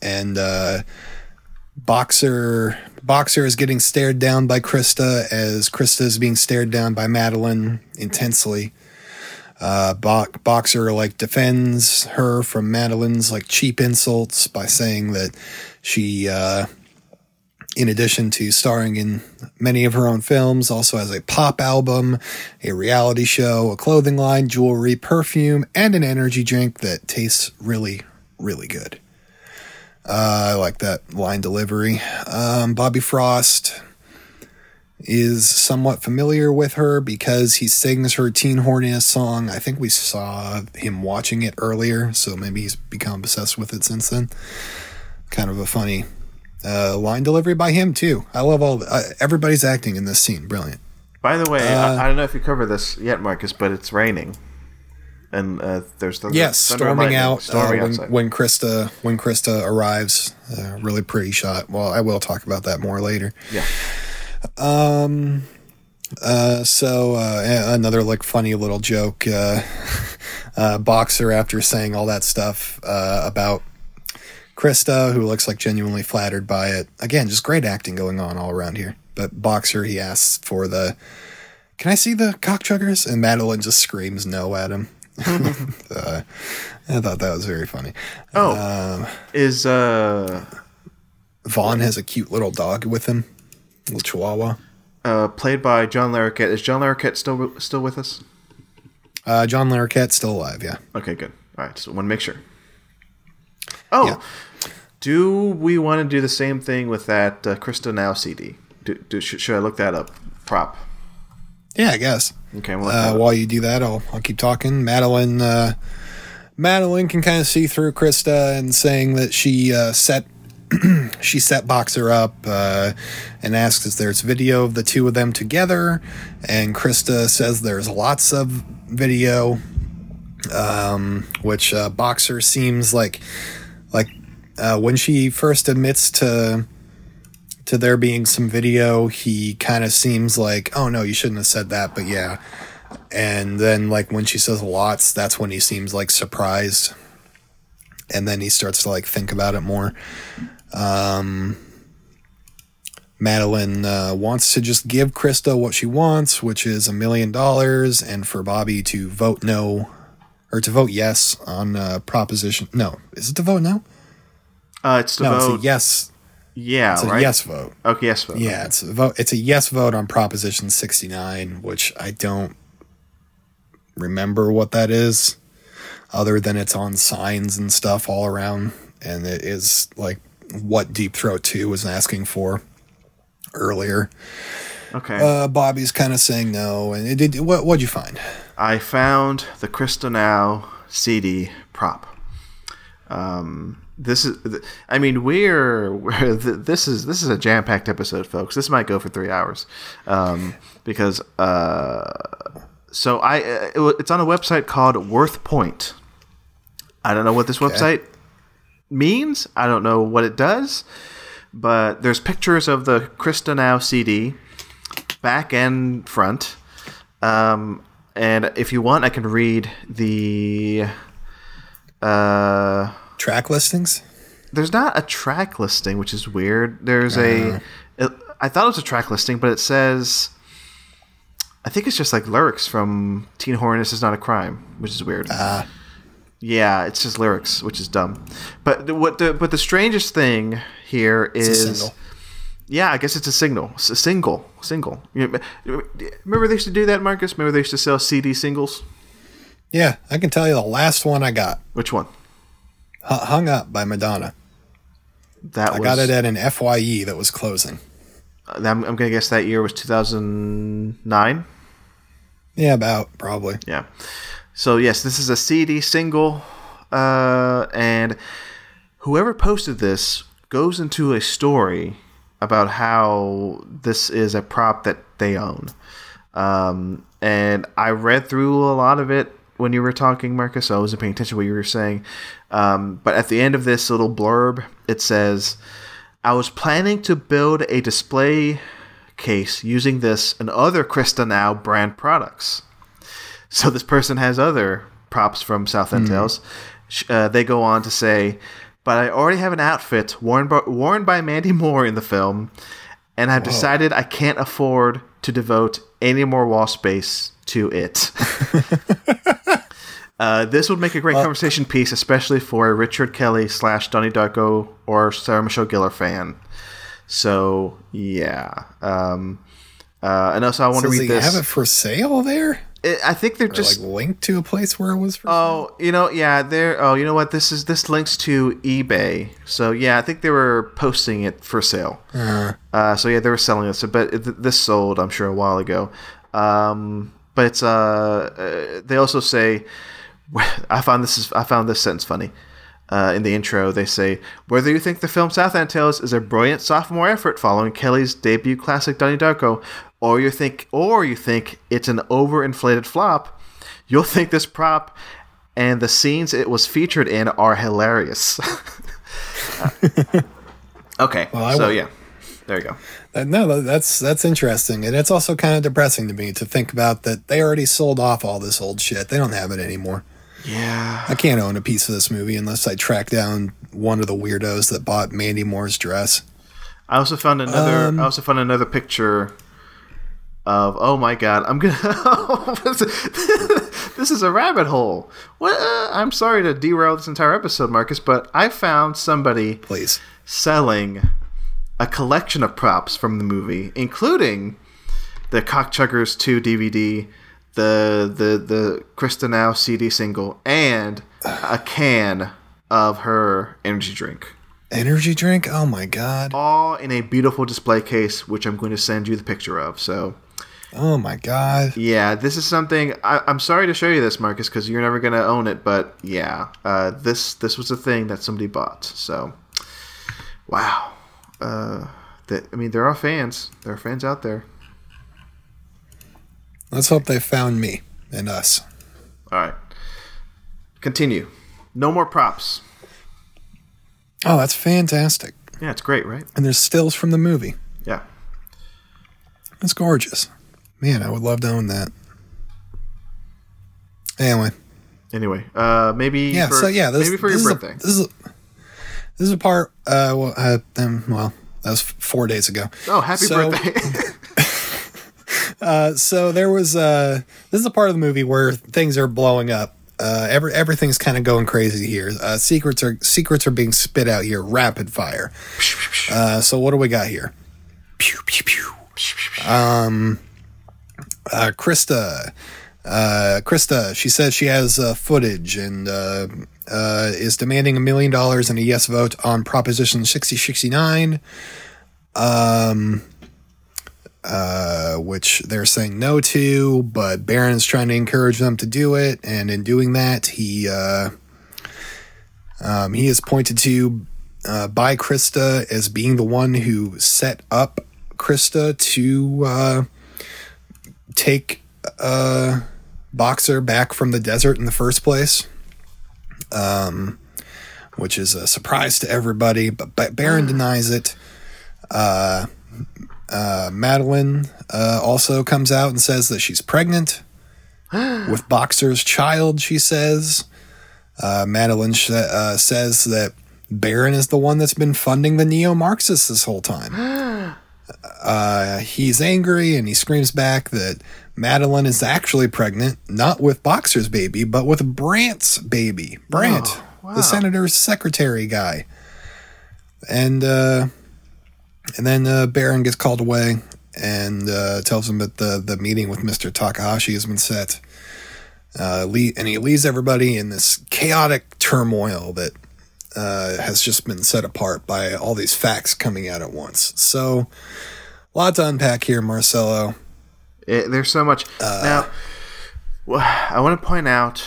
S2: and uh, Boxer Boxer is getting stared down by Krista as Krista is being stared down by Madeline intensely. Uh, Bo- Boxer like defends her from Madeline's like cheap insults by saying that she, uh, in addition to starring in many of her own films, also has a pop album, a reality show, a clothing line, jewelry, perfume, and an energy drink that tastes really, really good. Uh, I like that line delivery. Um, Bobby Frost is somewhat familiar with her because he sings her Teen Horniness song. I think we saw him watching it earlier, so maybe he's become obsessed with it since then. Kind of a funny uh, line delivery by him too. I love all uh, everybody's acting in this scene. Brilliant.
S1: By the way,
S2: Uh,
S1: I, I don't know if you covered this yet, Marcus, but it's raining, and uh, there's the
S2: Yes,
S1: thunder
S2: storming out
S1: storming
S2: uh, when, when Krista when Krista arrives. Uh, really pretty shot. Well, I will talk about that more later.
S1: yeah,
S2: Um. Uh, so uh, another like funny little joke. Uh, uh, Boxer after saying all that stuff uh, about Krista, who looks like genuinely flattered by it. Again, just great acting going on all around here. But Boxer, he asks for the. Can I see the cock chuggers? And Madeline just screams no at him. Uh, I thought that was very funny.
S1: Oh, is uh,
S2: Vaughn has a cute little dog with him, little Chihuahua.
S1: uh, played by John Larroquette. Is John Larroquette still still with us?
S2: Uh, John Larroquette's still alive. Yeah.
S1: Okay, good. All right, so want to make sure. Oh,
S2: Yeah.
S1: do we want to do the same thing with that uh, Krista Now CD? Do, do, should I look that up? Prop.
S2: Yeah, I guess.
S1: Okay, we'll
S2: Uh, while you do that, I'll I'll keep talking. Madeline, uh, Madeline can kind of see through Krista and saying that she uh, set she set Boxer up uh, and asks if there's video of the two of them together, and Krista says there's lots of video, um, which uh, Boxer seems like like uh, when she first admits to to there being some video, he kind of seems like, oh no, you shouldn't have said that, but yeah. And then, like, when she says lots, that's when he seems like surprised. And then he starts to like think about it more. Um, Madeline uh, wants to just give Krista what she wants, which is a million dollars, and for Bobby to vote no or to vote yes on uh, proposition. No, is it to vote no?
S1: Uh, it's to
S2: No,
S1: vote.
S2: it's a yes.
S1: Yeah,
S2: It's a
S1: right.
S2: yes vote.
S1: Okay, yes vote.
S2: Yeah, it's a vote. It's a yes vote on Proposition 69, which I don't remember what that is, other than it's on signs and stuff all around, and it is like what Deep Throat Two was asking for earlier.
S1: Okay.
S2: Uh, Bobby's kind of saying no, and it did. What what'd you find?
S1: I found the Krista Now CD prop. Um, this is, I mean, we're, we're this is this is a jam packed episode, folks. This might go for three hours, um, because uh, so I uh, it, it's on a website called Worth Point. I don't know what this website means. I don't know what it does, but there's pictures of the Krista Now CD, back and front. Um, and if you want, I can read the. Uh,
S2: Track listings?
S1: there's not a track listing, which is weird. There's a. It, I thought it was a track listing, but it says. I think it's just like lyrics from Teen Horniness is not a crime, which is weird.
S2: Ah.
S1: Yeah, it's just lyrics, which is dumb. But the, what the but the strangest thing here is yeah, I guess it's a signal, It's a single, single. Remember they used to do that, Marcus? Remember they used to sell CD singles?
S2: Yeah, I can tell you the last one I got,
S1: Which one?
S2: "Hung Up" by Madonna.
S1: That
S2: I
S1: was.
S2: got it at an Fye that was closing.
S1: I'm, I'm gonna guess that year was 2009.
S2: Yeah, about probably.
S1: Yeah. So yes, this is a CD single, uh, and whoever posted this goes into a story about how this is a prop that they own. Um, and I read through a lot of it when you were talking, Marcus. So I wasn't paying attention to what you were saying. Um, but at the end of this little blurb, it says, "I was planning to build a display case using this and other Krista Now brand products." So this person has other props from Southland Tales. Sh- Uh, they go on to say, "But I already have an outfit worn by, worn by Mandy Moore in the film, and I've decided I can't afford to devote any more wall space to it." Uh, this would make a great conversation piece, especially for a Richard Kelly slash Donnie Darko or Sarah Michelle Gellar fan. So yeah, um, uh, and also I want
S2: Does
S1: to read this.
S2: have it for sale there?
S1: I- I think they're
S2: Or
S1: just
S2: like linked to a place where it was for sale?
S1: Oh, you know, yeah, there. Oh, you know what? This is this links to eBay. So yeah, I think they were posting it for sale. Uh, so yeah, they were selling it. So, but it, this sold, I'm sure, a while ago. Um, but it's uh, uh, they also say, I found this is I found this sentence funny. Uh, in the intro, they say, whether you think the film Southland Tales is a brilliant sophomore effort following Kelly's debut classic Donnie Darko, or you think, or you think it's an overinflated flop, you'll think this prop and the scenes it was featured in are hilarious. okay,
S2: I
S1: so
S2: would-
S1: yeah, there you go.
S2: Uh, no, that's that's interesting, and it's also kind of depressing to me to think about that they already sold off all this old shit. They don't have it anymore.
S1: Yeah,
S2: I can't own a piece of this movie unless I track down one of the weirdos that bought Mandy Moore's dress.
S1: I also found another.
S2: Um,
S1: I also found another picture of. Oh my god! I'm gonna. this is- a rabbit hole. What? Uh, I'm sorry to derail this entire episode, Marcus, but I found somebody
S2: Please,
S1: selling a collection of props from the movie, including the Cockchuggers 2 DVD, the the the Krista Now CD single, and a can of her energy drink.
S2: energy drink. Oh my god.
S1: All in a beautiful display case, which I'm going to send you the picture of. So,
S2: Oh my god.
S1: yeah, this is something. I, I'm sorry to show you this, Marcus, because you're never going to own it. But yeah, uh, this this was a thing that somebody bought. So, wow. Uh, that I mean, there are fans. There are fans out there.
S2: Let's hope they found me and us.
S1: All right. Continue. No more props.
S2: Oh, that's fantastic.
S1: Yeah, it's great, right?
S2: And there's stills from the movie.
S1: Yeah.
S2: It's gorgeous. Man, I would love to own that. Anyway,
S1: Anyway, uh, maybe
S2: yeah.
S1: for,
S2: so yeah, this,
S1: maybe for
S2: this
S1: your
S2: is
S1: birthday.
S2: A, this is a, this is a part. Uh, well, uh, um, well, that was four days ago.
S1: oh, happy
S2: so-
S1: birthday!
S2: Uh, so there was uh, this is a part of the movie where things are blowing up. Uh, every everything's kind of going crazy here. Uh, secrets are secrets are being spit out here, rapid fire. Uh, so what do we got here? Pew pew pew. Um, uh, Krista. Uh, Krista, she says she has uh, footage and uh, uh, is demanding a million dollars and a yes vote on Proposition 6069. Um, uh, which they're saying no to, but Baron is trying to encourage them to do it, and in doing that, he uh, um, he is pointed to uh, by Krista as being the one who set up Krista to uh, take uh, Boxer back from the desert in the first place. Um, which is a surprise to everybody, but, but Baron denies it. Uh, Madeline uh, also comes out and says that she's pregnant with Boxer's child. She says. Uh, Madeline sh- uh, says that Baron is the one that's been funding the neo Marxists this whole time. uh, he's angry and he screams back that Madeline is actually pregnant, not with Boxer's baby, but with Brant's baby. Brant,
S1: Oh, wow.
S2: the senator's secretary guy. And uh, and then uh, Baron gets called away and uh, tells him that the the meeting with Mister Takahashi has been set. Uh, le- and he leaves everybody in this chaotic turmoil that uh, has just been set apart by all these facts coming out at once. So, a lot to unpack here, Marcelo.
S1: It, there's so much. now, wh- I want to point out.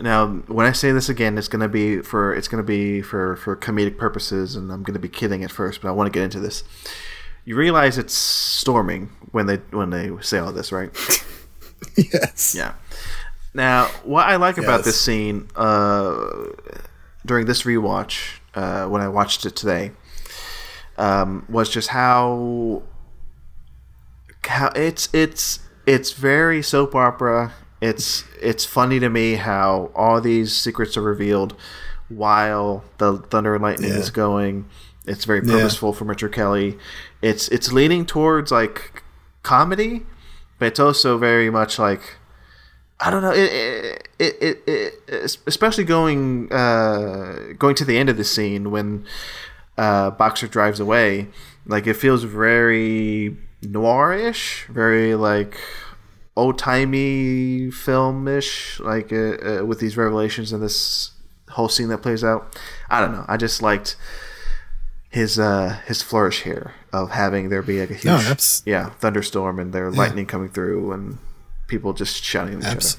S1: Now, when I say this again, it's gonna be for it's gonna be for for comedic purposes, and I'm gonna be kidding at first, but I want to get into this. You realize it's storming when they when they say all this, right?
S2: yes.
S1: Yeah. Now, what I like about this scene uh, during this rewatch, uh, when I watched it today, um, was just how how it's it's it's very soap opera. It's it's funny to me how all these secrets are revealed while the Thunder and Lightning
S2: Yeah.
S1: is going. It's very
S2: Yeah.
S1: purposeful from Richard Kelly. It's it's leaning towards like comedy, but it's also very much like I don't know. It it, it, it, it especially going uh, going to the end of the scene when uh, Boxer drives away. Like it feels very noirish, very like old timey filmish, like uh, uh, with these revelations and this whole scene that plays out. I don't know. I just liked his uh his flourish here of having there be like a huge
S2: No,
S1: yeah thunderstorm and there lightning coming through and people just shouting at each
S2: Abs-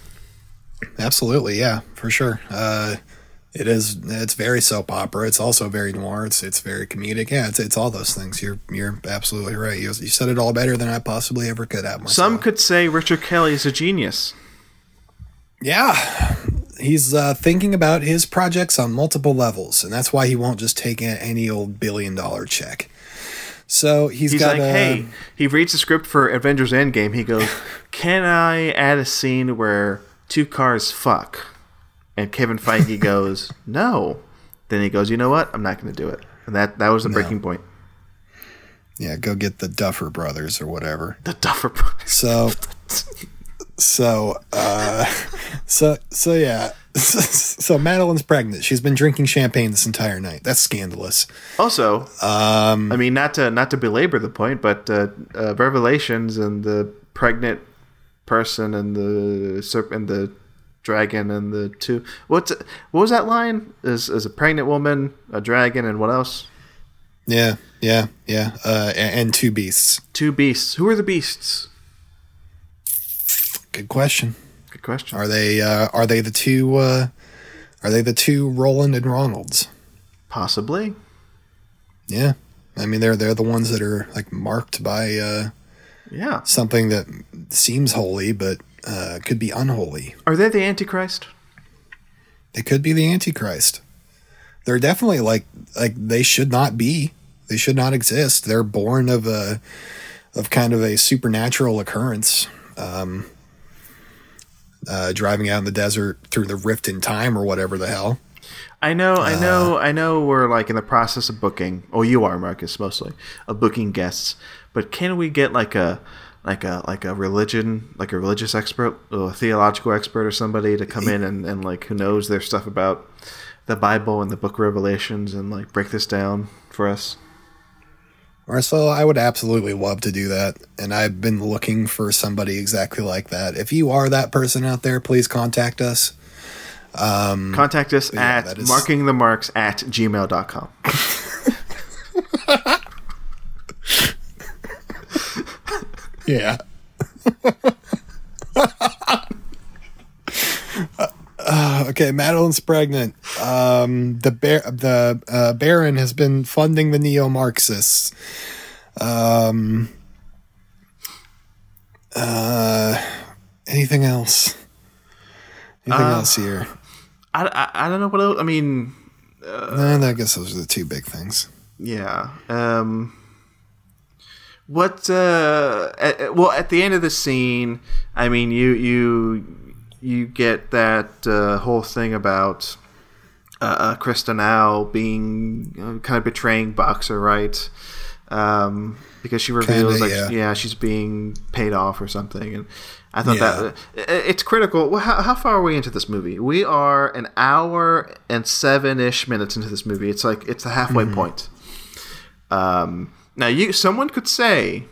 S1: other.
S2: absolutely, yeah, for sure. Uh, it is. It's very soap opera. It's also very noir. It's it's very comedic. Yeah, it's it's all those things. You're you're absolutely right. You, you said it all better than I possibly ever could have. Myself.
S1: Some could say Richard Kelly is a genius.
S2: Yeah. He's uh, thinking about his projects on multiple levels, and that's why he won't just take any old billion dollar check. So he's,
S1: He's
S2: got
S1: like,
S2: a,
S1: hey, he reads the script for Avengers Endgame. He goes, can I add a scene where two cars fuck? And Kevin Feige goes, no. Then he goes, you know what? I'm not going to do it. And that that was the breaking point.
S2: yeah, go get the Duffer Brothers or whatever.
S1: The Duffer Brothers.
S2: So, so, uh, so, so yeah. So Madeline's pregnant. She's been drinking champagne this entire night. That's scandalous.
S1: Also,
S2: Um,
S1: I mean, not to not to belabor the point, but uh, uh, Revelations and the pregnant person and the and the dragon and the two. What's what was that line? Is is a pregnant woman, a dragon, and what else?
S2: yeah, yeah, yeah. Uh, and two beasts.
S1: Two beasts. Who are the beasts?
S2: Good question.
S1: Good question.
S2: Are they uh, are they the two uh, are they the two Roland and Ronalds?
S1: Possibly.
S2: Yeah. I mean they're they're the ones that are like marked by uh,
S1: Yeah.
S2: something that seems holy but uh, could be unholy.
S1: Are they the Antichrist?
S2: They could be the Antichrist. They're definitely like like they should not be. They should not exist. They're born of a of kind of a supernatural occurrence. Um, uh, driving out in the desert through the rift in time or whatever the hell.
S1: I know, I know, I know. We're like in the process of booking. Oh, you are, Marcus, mostly of booking guests. But can we get like a, like a, like a religion, like a religious expert, or a theological expert, or somebody to come in and, and like who knows their stuff about the Bible and the Book of Revelations and like break this down for us?
S2: Marcel, I would absolutely love to do that. And I've been looking for somebody exactly like that. If you are that person out there, please contact us.
S1: Um, contact us
S2: yeah,
S1: at
S2: that is-
S1: markingthemarks at gmail.com.
S2: Yeah. Uh, okay, Madeline's pregnant. Um, the bear, the uh, Baron has been funding the neo-Marxists. Um, uh, anything else? Anything
S1: Uh,
S2: else here?
S1: I, I, I don't know what else. I mean,
S2: Uh, I guess those are the two big things.
S1: Yeah. Um what uh at, well at the end of the scene, I mean you you you get that uh, whole thing about uh, uh Krista now being uh, kind of betraying Boxer, right? Um because she reveals
S2: Kinda,
S1: like
S2: yeah.
S1: yeah. she's being paid off or something and I thought
S2: Yeah.
S1: that i- it's critical. Well, how, how far are we into this movie? We are an hour and seven ish minutes into this movie. It's like it's the halfway
S2: Mm-hmm.
S1: point. Um, now, you someone could say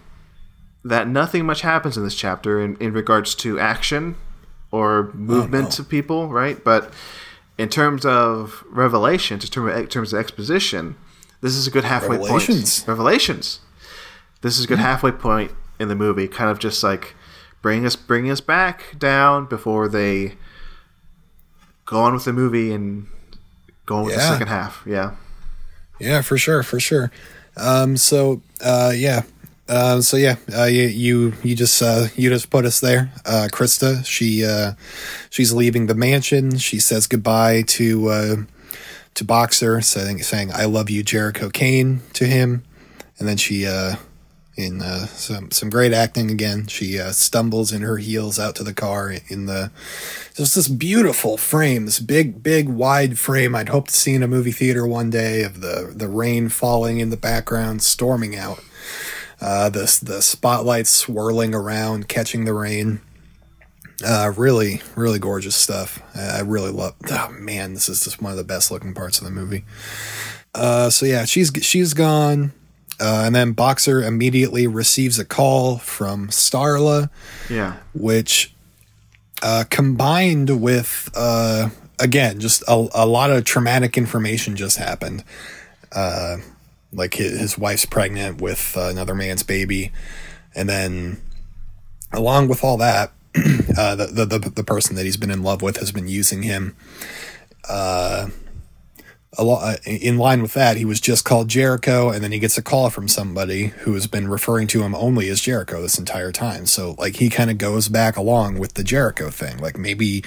S1: that nothing much happens in this chapter in, in regards to action or oh, movement
S2: no.
S1: of people, right? But in terms of revelations, in terms of, in terms of exposition, this is a good halfway
S2: Revelations.
S1: point. Revelations. This is a good hmm. halfway point in the movie, kind of just like bring us bring us back down before they go on with the movie and go on with the second half. Yeah.
S2: Yeah, for sure, for sure. Um, so uh, yeah, uh, so yeah, uh, you, you you just uh, you just put us there. Uh, Krista, she uh, she's leaving the mansion. She says goodbye to uh, to Boxer, saying saying I love you, Jericho Kane, to him, and then she uh, in uh, some some great acting again. She uh, stumbles in her heels out to the car in the just this beautiful frame, this big big wide frame. I'd hope to see in a movie theater one day of the the rain falling in the background, storming out. Uh, the the spotlights swirling around, catching the rain. Uh, really, really gorgeous stuff. I really love. Oh man, this is just one of the best looking parts of the movie. Uh, so yeah, she's she's gone. Uh, and then Boxer immediately receives a call from Starla,
S1: Yeah.
S2: which uh, combined with, uh, again, just a, a lot of traumatic information just happened. Uh, like his, his wife's pregnant with uh, another man's baby. And then, along with all that, uh, the, the, the, the person that he's been in love with has been using him. Uh, a lot in line with that, he was just called Jericho, and then he gets a call from somebody who has been referring to him only as Jericho this entire time. So, like, he kind of goes back along with the Jericho thing. Like, maybe,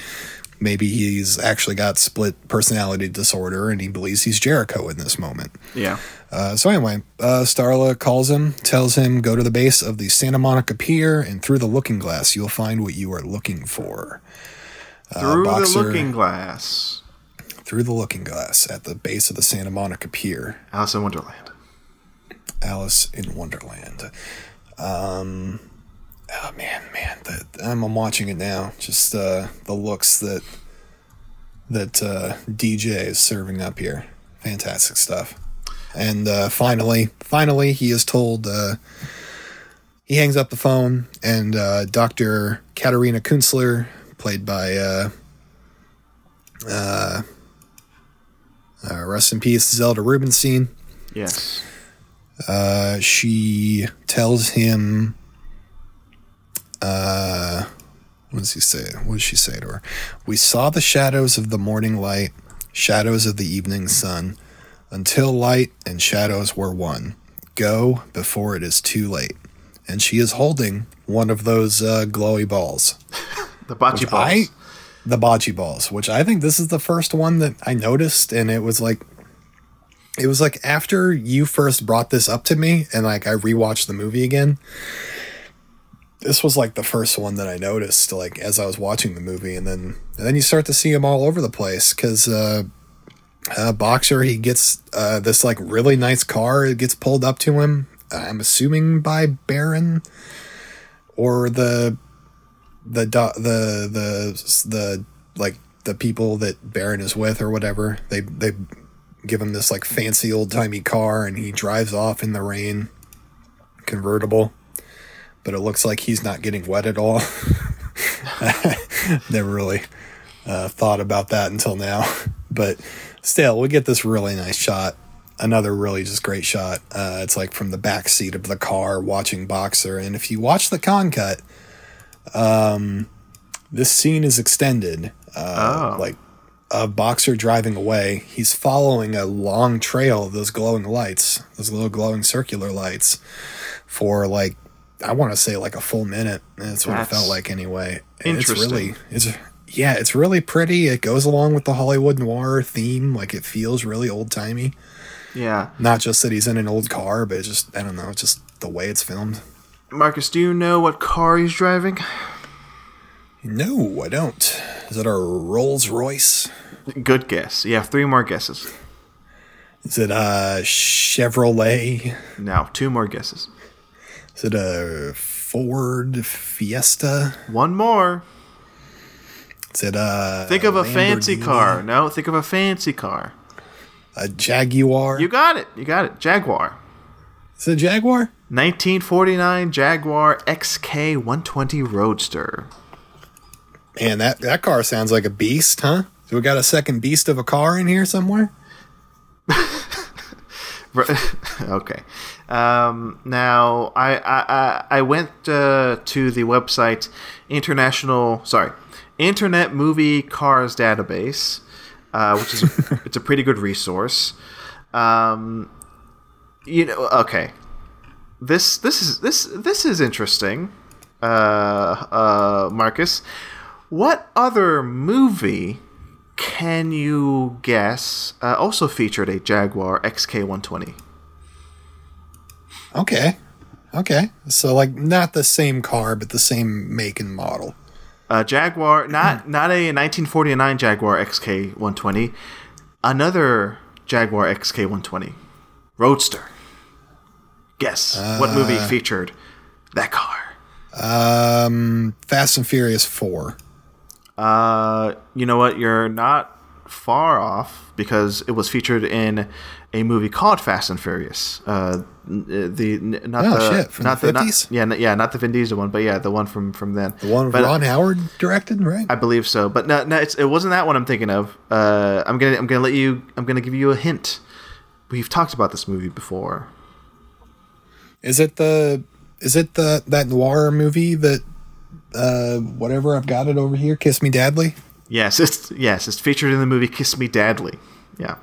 S2: maybe he's actually got split personality disorder, and he believes he's Jericho in this moment.
S1: Yeah.
S2: Uh, so anyway, uh, Starla calls him, tells him go to the base of the Santa Monica Pier, and through the Looking Glass, you'll find what you are looking for.
S1: Through the looking glass.
S2: Through the Looking Glass at the base of the Santa Monica Pier.
S1: Alice in Wonderland.
S2: Alice in Wonderland. Um, oh man, man, the, I'm, I'm watching it now. Just uh, the looks that that uh, DJ is serving up here, fantastic stuff. And uh, finally, finally, he is told. Uh, he hangs up the phone, and uh, Doctor Katarina Kunstler, played by uh, uh, uh, rest in peace, Zelda Rubinstein.
S1: Yes.
S2: Uh, she tells him, uh, what does he say? What does she say to her? We saw the shadows of the morning light, shadows of the evening sun, until light and shadows were one. Go before it is too late. And she is holding one of those uh, glowy balls.
S1: The bocce balls.
S2: I, the bocce balls, which I think this is the first one that I noticed, and it was like, it was like after you first brought this up to me, and like I rewatched the movie again. This was like the first one that I noticed, like as I was watching the movie, and then and then you start to see him all over the place because uh, uh, Boxer he gets uh, this like really nice car. It gets pulled up to him. I'm assuming by Baron or the the the the the like the people that Baron is with or whatever. They they give him this like fancy old timey car and he drives off in the rain, convertible. But it looks like he's not getting wet at all. Never really uh, thought about that until now. But still, we get this really nice shot. Another really just great shot. Uh, it's like from the back seat of the car watching Boxer. And if you watch the Cannes cut, um, this scene is extended. Uh,
S1: Oh.
S2: Like a boxer driving away, he's following a long trail of those glowing lights, those little glowing circular lights, for like I want to say like a full minute. That's what it felt like anyway. And It's really it's yeah, it's really pretty. It goes along with the Hollywood noir theme. Like it feels really old timey.
S1: Yeah.
S2: Not just that he's in an old car, but it's just I don't know, it's just the way it's filmed.
S1: Marcus, do you know what car he's driving?
S2: No, I don't. Is it a Rolls Royce?
S1: Good guess. You have three more guesses.
S2: Is it a Chevrolet?
S1: Now, two more guesses.
S2: Is it a Ford Fiesta?
S1: One more.
S2: Is it a
S1: Think of a fancy car. No, think of a fancy car.
S2: A Jaguar?
S1: You got it. You got it. Jaguar.
S2: Is it a Jaguar?
S1: 1949 Jaguar XK120 Roadster.
S2: Man, that, that car sounds like a beast, huh? So we got a second beast of a car in here somewhere?
S1: okay. Um, now, I I, I, I went uh, to the website International, sorry, Internet Movie Cars Database, uh, which is a, it's a pretty good resource. Um, you know, okay. This this is this this is interesting, uh, uh, Marcus. What other movie can you guess uh, also featured a Jaguar XK120?
S2: Okay. Okay. So like not the same car, but the same make and model.
S1: Uh, Jaguar, not not a 1949 Jaguar XK 120, another Jaguar XK 120, Roadster. Guess what movie featured that car?
S2: Um, Fast and Furious Four.
S1: Uh, you know what? You're not far off because it was featured in a movie called Fast and Furious. Uh, the not
S2: Oh,
S1: the
S2: shit,
S1: not
S2: the
S1: not-
S2: 50s?
S1: yeah, n- yeah, not the Vin Diesel one, but yeah, the one from from then.
S2: The one
S1: But-
S2: Ron Howard directed, right?
S1: I believe so, but no, no, it's, it wasn't that one I'm thinking of. Uh, I'm gonna I'm gonna let you. I'm gonna give you a hint. We've talked about this movie before.
S2: Is it the is it the that noir movie that uh whatever I've got it over here, Kiss Me Deadly?
S1: Yes, it's yes, it's featured in the movie Kiss Me Deadly. Yeah.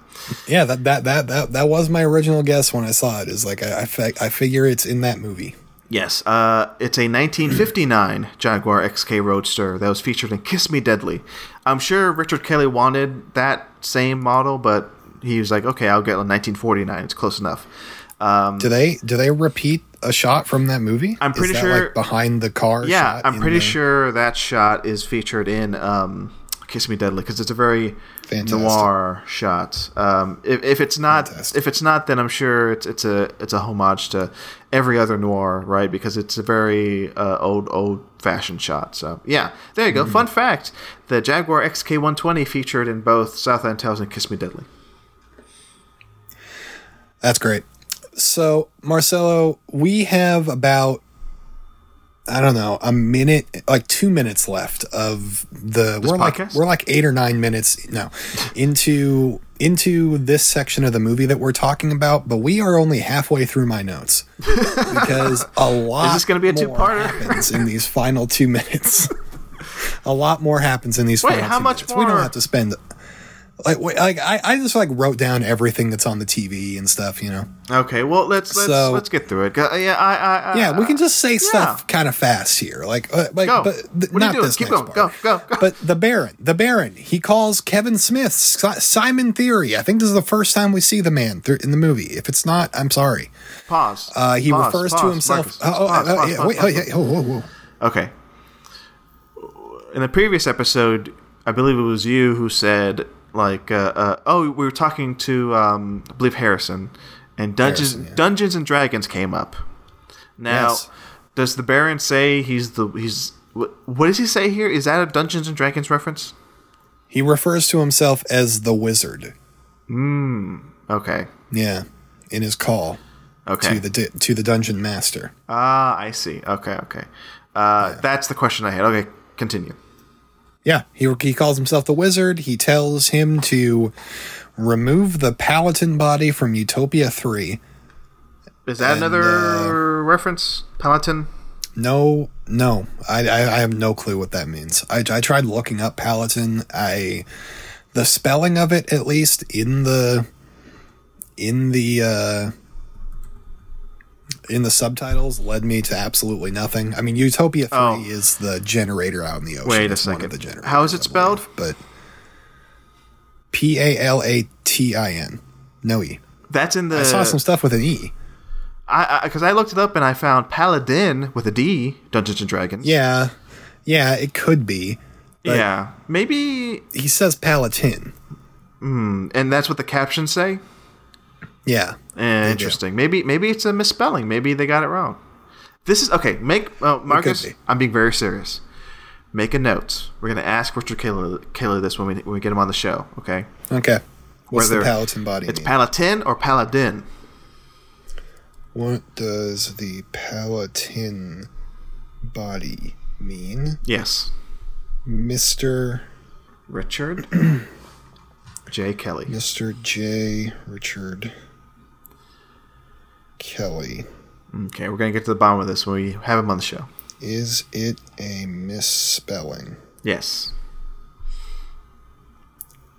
S2: Yeah, that that that that, that was my original guess when I saw it. Is like I I, fi- I figure it's in that movie.
S1: Yes, uh, it's a 1959 Jaguar XK Roadster that was featured in Kiss Me Deadly. I'm sure Richard Kelly wanted that same model, but he was like, okay, I'll get a 1949. It's close enough. Um,
S2: Do they do they repeat a shot from that movie?
S1: I'm pretty sure-
S2: like behind the car.
S1: yeah, I'm pretty
S2: the-
S1: sure that shot is featured in um, Kiss Me Deadly because it's a very
S2: Fantastic.
S1: noir shot. Um, if, if it's not,
S2: Fantastic.
S1: if it's not, then I'm sure it's it's a it's a homage to every other noir, right? Because it's a very uh, old old fashioned shot. So yeah, there you go.
S2: Mm-hmm.
S1: Fun fact: the Jaguar XK120 featured in both Southland Tales and Kiss Me Deadly.
S2: That's great. So, Marcelo, we have about I don't know, a minute, like 2 minutes left of the we're like we're like 8 or 9 minutes no into into this section of the movie that we're talking about, but we are only halfway through my notes because a lot
S1: this gonna be a two-parter?
S2: happens in these final 2 minutes. a lot more happens in these
S1: Wait, how
S2: two
S1: much
S2: minutes. We don't
S1: more?
S2: have to spend like like I, I just like wrote down everything that's on the TV and stuff, you know.
S1: Okay, well let's let's
S2: So-
S1: let's get through it. Yeah, I, I, I
S2: Yeah, we can just say stuff kind of fast here, like, uh, like,
S1: Go.
S2: but th-
S1: What are you
S2: not
S1: doing?
S2: this
S1: Keep
S2: next
S1: going.
S2: part.
S1: Go, go, go.
S2: But the Baron, the Baron, he calls Kevin Smith Simon Theory. I think this is the first time we see the man th- in the movie. If it's not, I'm sorry.
S1: Pause.
S2: Uh, he
S1: Pause,
S2: refers to himself.
S1: Marcus.
S2: oh, oh,
S1: Pause,
S2: oh, yeah, wait,
S1: pause,
S2: oh, yeah, whoa, whoa, whoa.
S1: Okay. In the previous episode, I believe it was you who said, like, uh, uh, oh, we were talking to, um, I believe Harrison, and Dungeons
S2: Harrison, yeah.
S1: Dungeons and Dragons came up. Now,
S2: Yes.
S1: does the Baron say he's the he's what, what does he say here? Is that a Dungeons and Dragons reference?
S2: He refers to himself as the Wizard. Hmm.
S1: Okay.
S2: Yeah, in his call
S1: Okay.
S2: to the di- to the Dungeon Master.
S1: Ah, I see. Okay, okay. Uh, That's the question I had. Okay, continue.
S2: Yeah, he he calls himself the Wizard. He tells him to remove the Paladin body from Utopia Three.
S1: Is that
S2: And, uh,
S1: another reference? Paladin?
S2: No, no, I, I I have no clue what that means. I I tried looking up Paladin. I the spelling of it at least in the in the uh in the subtitles led me to absolutely nothing. I mean, Utopia Three
S1: Oh.
S2: is the generator out in the ocean.
S1: Wait a
S2: It's
S1: second.
S2: the generators,
S1: How is it
S2: I
S1: spelled?
S2: But P A L A T I N. No E.
S1: That's in the.
S2: I saw some stuff with an E.
S1: I because I, looked it up and I found Paladin with a D, Dungeons and Dragons.
S2: Yeah, yeah, it could be.
S1: yeah, maybe,
S2: He says Palatine. Hmm.
S1: and that's what the captions say.
S2: Yeah.
S1: Interesting. Maybe maybe it's a misspelling. Maybe they got it wrong. This is okay. Make uh, Marcus.
S2: be.
S1: I'm being very serious. Make a note. We're gonna ask Richard Kaler, Kaler this when we when we get him on the show. Okay.
S2: Okay. What's
S1: Whether
S2: the Palatine body
S1: It's
S2: mean?
S1: Palatine or Paladin.
S2: what does the Palatine body mean?
S1: Yes.
S2: Mr.
S1: Richard J. Kelly.
S2: Mr. J. Richard Kelly.
S1: Okay, we're gonna get to the bottom of this when we have him on the show.
S2: Is it a misspelling?
S1: Yes.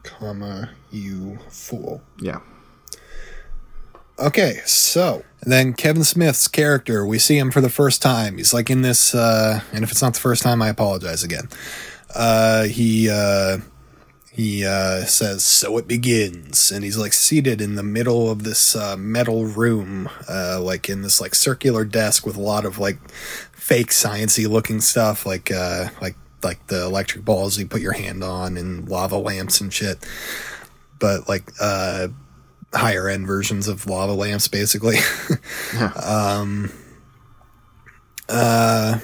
S2: Comma, you fool.
S1: Yeah.
S2: Okay, so then Kevin Smith's character, we see him for the first time. He's like in this, uh, and if it's not the first time, I apologize again. Uh, he uh, he uh, says, "So it begins," and he's like seated in the middle of this uh, metal room, uh, like in this like circular desk with a lot of like fake sciency looking stuff, like uh, like like the electric balls you put your hand on and lava lamps and shit, but like uh, higher end versions of lava lamps, basically. um, uh,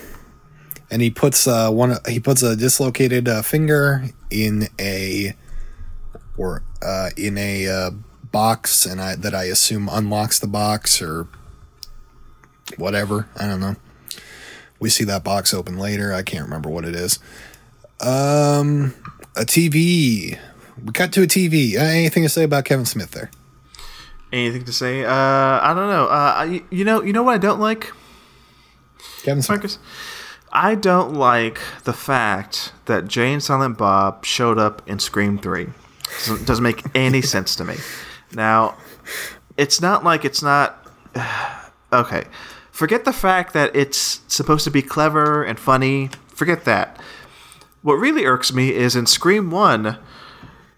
S2: and he puts uh, one. He puts a dislocated uh, finger in a or uh, in a uh, box, and I that I assume unlocks the box or whatever. I don't know. We see that box open later. I can't remember what it is. Um, a TV. We cut to a TV. Uh, anything to say about Kevin Smith there?
S1: Anything to say? Uh, I don't know. Uh, you, you know, you know what I don't like,
S2: Kevin Smith.
S1: Marcus. I don't like the fact that Jay and Silent Bob showed up in Scream Three. Doesn't, doesn't make any sense to me. Now, it's not like it's not. Okay, forget the fact that it's supposed to be clever and funny. Forget that. What really irks me is in Scream One,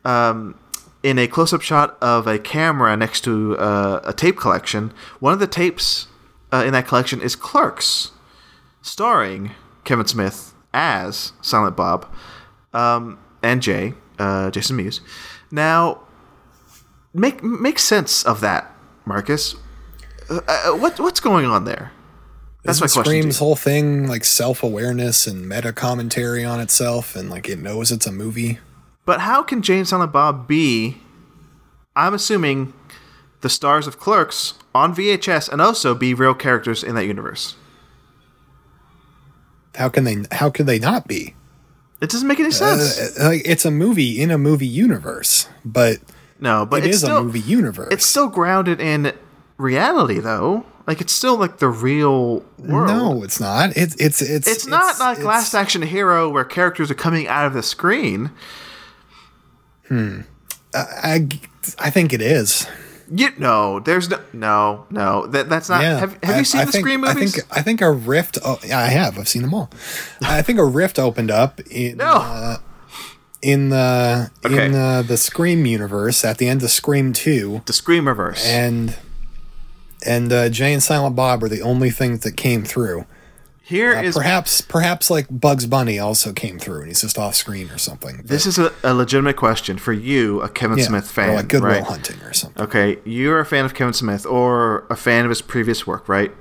S1: um, in a close-up shot of a camera next to uh, a tape collection, one of the tapes uh, in that collection is Clerks, starring Kevin Smith as Silent Bob um, and Jay, uh, Jason Mewes. Now, make make sense of that, Marcus. Uh, uh, what what's going on there? That's
S2: Isn't
S1: my question.
S2: Scream's whole thing like self awareness and meta commentary on itself, and like it knows it's a movie.
S1: But how can Jay and Silent Bob be? I'm assuming the stars of Clerks on VHS and also be real characters in that universe.
S2: How can they? How could they not be?
S1: It doesn't make any sense.
S2: Uh, like it's a movie in a movie universe, but
S1: no, but
S2: it
S1: it's
S2: is
S1: still
S2: a movie universe.
S1: it's still grounded in reality, though. Like it's still like the real world.
S2: no, it's not. It's it's it's
S1: It's not like
S2: it's-
S1: Last Action Hero where characters are coming out of the screen. Hmm.
S2: I I think it is.
S1: You no, there's no no no. That that's not.
S2: Yeah.
S1: Have, have
S2: I-
S1: you seen
S2: I
S1: the
S2: think-
S1: Scream movies?
S2: I think I think a rift. Oh, yeah, I have. I've seen them all. I think a rift opened up in
S1: No.
S2: uh, in the
S1: Okay.
S2: in uh, the Scream universe at the end of Scream Two,
S1: the Scream reverse.
S2: and and uh, Jay and Silent Bob are the only things that came through.
S1: Here
S2: Uh,
S1: is
S2: perhaps perhaps like Bugs Bunny also came through, and he's just off screen or something.
S1: this is a, a legitimate question for you, a Kevin
S2: Yeah,
S1: Smith
S2: or
S1: fan,
S2: like Goodwill
S1: right?
S2: Hunting or something.
S1: Okay, you're a fan of Kevin Smith or a fan of his previous work, right?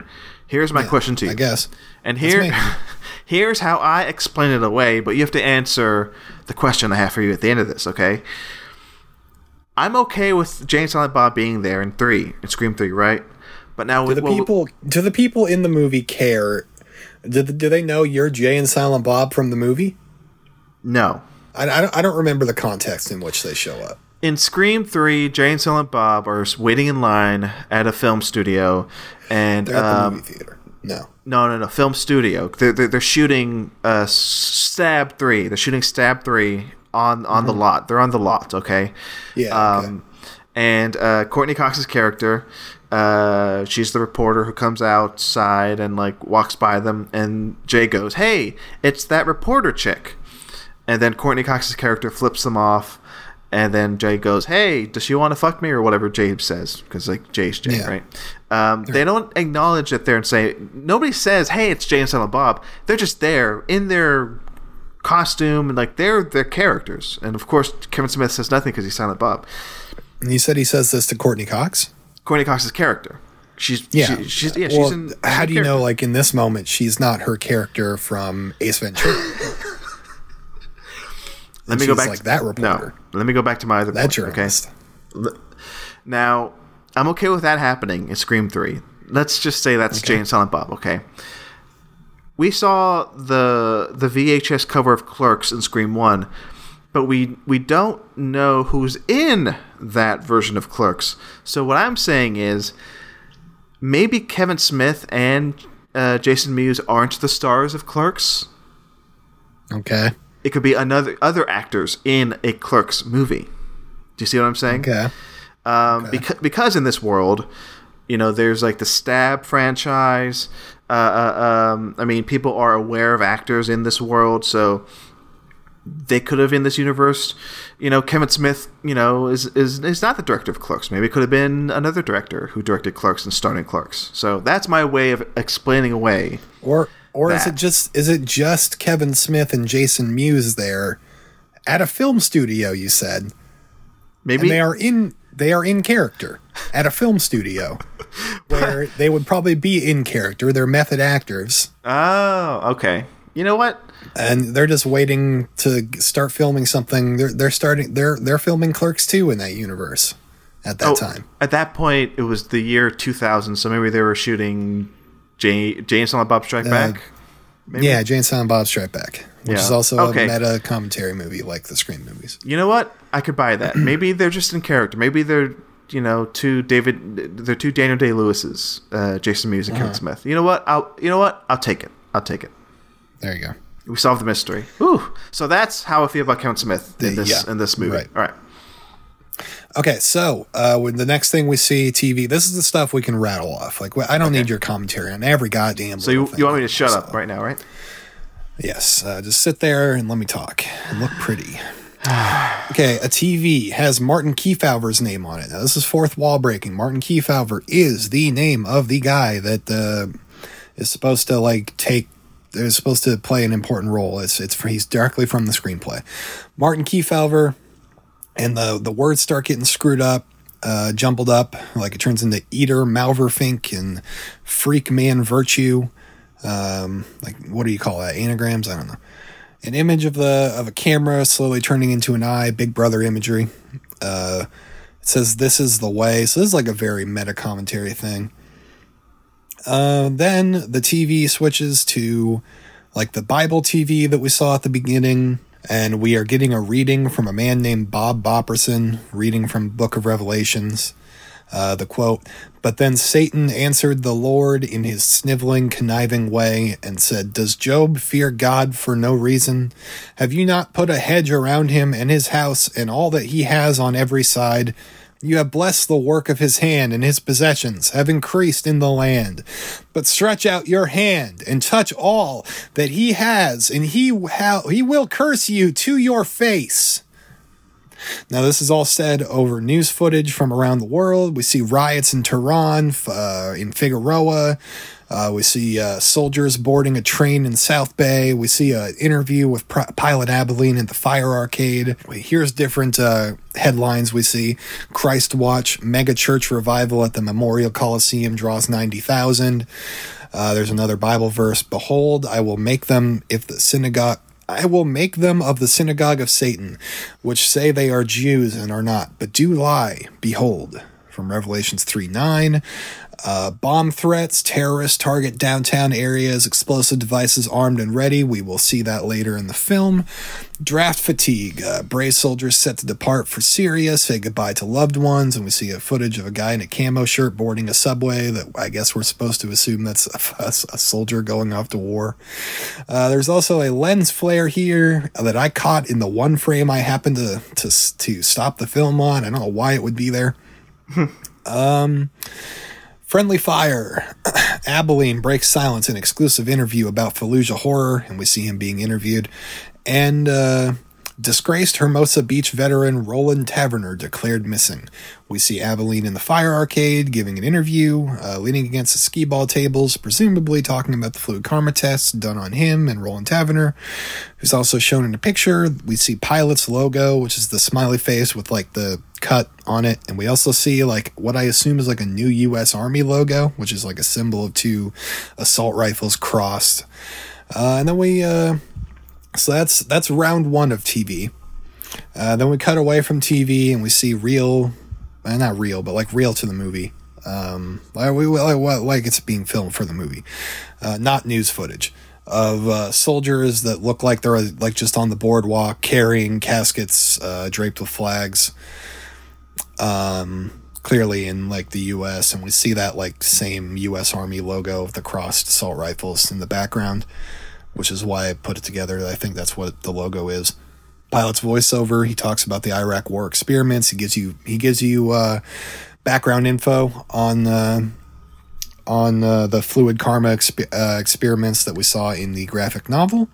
S1: Here's my question to you.
S2: I guess.
S1: And here, here's how I explain it away, but you have to answer the question I have for you at the end of this, okay? I'm okay with James and Silent Bob being there in three, in Scream Three, right? But now
S2: Do the people do the people in the movie care? Do, do they know you're Jay and Silent Bob from the movie?
S1: no.
S2: I, I, don't, I don't remember the context in which they show up.
S1: In Scream 3, Jay and Silent Bob are waiting in line at a film studio, and
S2: They're at the
S1: um,
S2: movie theater. No.
S1: No, no, no. Film studio. They're, they're, they're shooting uh, Stab 3. They're shooting Stab 3 on, on the lot. They're on the lot, okay?
S2: Mm-hmm. Yeah, okay.
S1: Um, And uh, Courteney Cox's character, uh, she's the reporter who comes outside and, like, walks by them. And Jay goes, Hey, it's that reporter chick. And then Courteney Cox's character flips them off. And then Jay goes, "Hey, does she want to fuck me or whatever?" Jay says because like Jay's Jay,
S2: Yeah.
S1: right? Um, they don't acknowledge that they're and say nobody says, "Hey, it's Jay and Silent Bob." They're just there in their costume and like they're their characters. And of course, Kevin Smith says nothing because he's Silent Bob.
S2: And you said he says this to Courteney Cox.
S1: Courteney Cox's character. She's
S2: Yeah.
S1: she, she's yeah
S2: well,
S1: she's in.
S2: how do you know, like in this moment, she's not her character from Ace Ventura?
S1: Let me go back
S2: like
S1: to
S2: that reporter.
S1: No, let me go back to my other
S2: That
S1: point. Okay. Now, I'm okay with that happening in Scream 3. Let's just say that's Jay and Silent Bob, okay? We saw the the VHS cover of Clerks in Scream 1, but we we don't know who's in that version of Clerks. So what I'm saying is maybe Kevin Smith and uh, Jason Mewes aren't the stars of Clerks.
S2: Okay.
S1: It could be another other actors in a Clerks movie. Do you see what I'm saying?
S2: Okay.
S1: Um, because because in this world, you know, there's like the Stab franchise. Uh, uh, um, I mean, people are aware of actors in this world, so they could have in this universe, you know, Kevin Smith, you know, is is is not the director of Clerks. Maybe it could have been another director who directed Clerks and starred in Clerks. So that's my way of explaining away.
S2: Or or is it just is it just Kevin Smith and Jason Mewes there at a film studio? You said,
S1: Maybe
S2: and they are in they are in character at a film studio where they would probably be in character. They're method actors,
S1: Oh, okay. You know what?
S2: And they're just waiting to start filming something. They're they're starting they're they're filming Clerks two in that universe at that
S1: Oh,
S2: time.
S1: At that point, it was the year 2000, so maybe they were shooting Jay, James and Bob Strike Back. Maybe?
S2: Yeah, Jane Silent Bob Strike Back, which
S1: Yeah.
S2: is also
S1: Okay.
S2: a meta commentary movie like the Scream movies.
S1: You know what? I could buy that. maybe they're just in character. Maybe they're you know two David, they're two Daniel Day Lewis's, uh, Jason Mewes and
S2: Uh-huh.
S1: Kevin Smith. You know what? I'll you know what? I'll take it. I'll take it.
S2: There you go.
S1: We solved the mystery. Ooh. So that's how I feel about Count Smith in this
S2: yeah,
S1: in this movie.
S2: right.
S1: All right.
S2: Okay, so uh, when the next thing we see TV, this is the stuff we can rattle off. Like I don't need your commentary on every goddamn.
S1: So you, you want me to shut
S2: So,
S1: up right now, right?
S2: Yes, uh, just sit there and let me talk and look pretty. okay, a TV has Martin Kefauver's name on it. Now this is fourth wall breaking. Martin Kefauver is the name of the guy that uh, is supposed to like take. Is supposed to play an important role. It's it's he's directly from the screenplay. Martin Kefauver and the the words start getting screwed up, uh, jumbled up, like it turns into Eater Malverfink and Freak Man Virtue. Um, like what do you call that? Anagrams? I don't know. An image of the of a camera slowly turning into an eye, Big Brother imagery. Uh, it says this is the way. So this is like a very meta commentary thing. Uh, then the TV switches to like the Bible TV that we saw at the beginning, and we are getting a reading from a man named Bob Bopperson, reading from Book of Revelations. Uh, the quote, but then Satan answered the Lord in his sniveling, conniving way and said, Does Job fear God for no reason? Have you not put a hedge around him and his house and all that he has on every side? You have blessed the work of his hand, and his possessions have increased in the land. But stretch out your hand and touch all that he has, and he, ha- he will curse you to your face. Now, this is all said over news footage from around the world. We see riots in Tehran, uh, in Figueroa. Uh, we see uh, soldiers boarding a train in South Bay. We see an interview with Pilot Abilene at the Fire Arcade. Here's different uh, headlines we see Christ Watch, mega church revival at the Memorial Coliseum draws 90,000. Uh, there's another Bible verse Behold, I will make them if the synagogue. I will make them of the synagogue of Satan, which say they are Jews and are not, but do lie. Behold, from Revelations 3 9. Uh, bomb threats, terrorists target downtown areas, explosive devices armed and ready. We will see that later in the film. Draft fatigue. Uh, brave soldiers set to depart for Syria, say goodbye to loved ones, and we see a footage of a guy in a camo shirt boarding a subway that I guess we're supposed to assume that's a, a- a soldier going off to war. Uh, there's also a lens flare here that I caught in the one frame I happened to to to stop the film on. I don't know why it would be there. um, friendly fire. Abilene breaks silence in exclusive interview about Fallujah horror, and we see him being interviewed. And uh, disgraced Hermosa Beach veteran Roland Taverner declared missing. We see Abilene in the fire arcade giving an interview, uh, leaning against the skee ball tables, presumably talking about the fluid karma tests done on him and Roland Taverner, who's also shown in a picture. We see Pilot's logo, which is the smiley face with like the cut on it. And we also see like what I assume is like a new U.S. Army logo, which is like a symbol of two assault rifles crossed. Uh, and then we, uh, so that's that's round one of TV. Uh, then we cut away from TV and we see real, not real, but like real to the movie. Um, like, like, like it's being filmed for the movie, uh, not news footage of uh, soldiers that look like they're like just on the boardwalk carrying caskets uh, draped with flags. Um, clearly in like the U.S. and we see that like same U.S. Army logo of the crossed assault rifles in the background, which is why I put it together. I think that's what the logo is. Pilot's voiceover. He talks about the Iraq War experiments. He gives you he gives you uh, background info on uh, on uh, the fluid karma exp- uh, experiments that we saw in the graphic novel.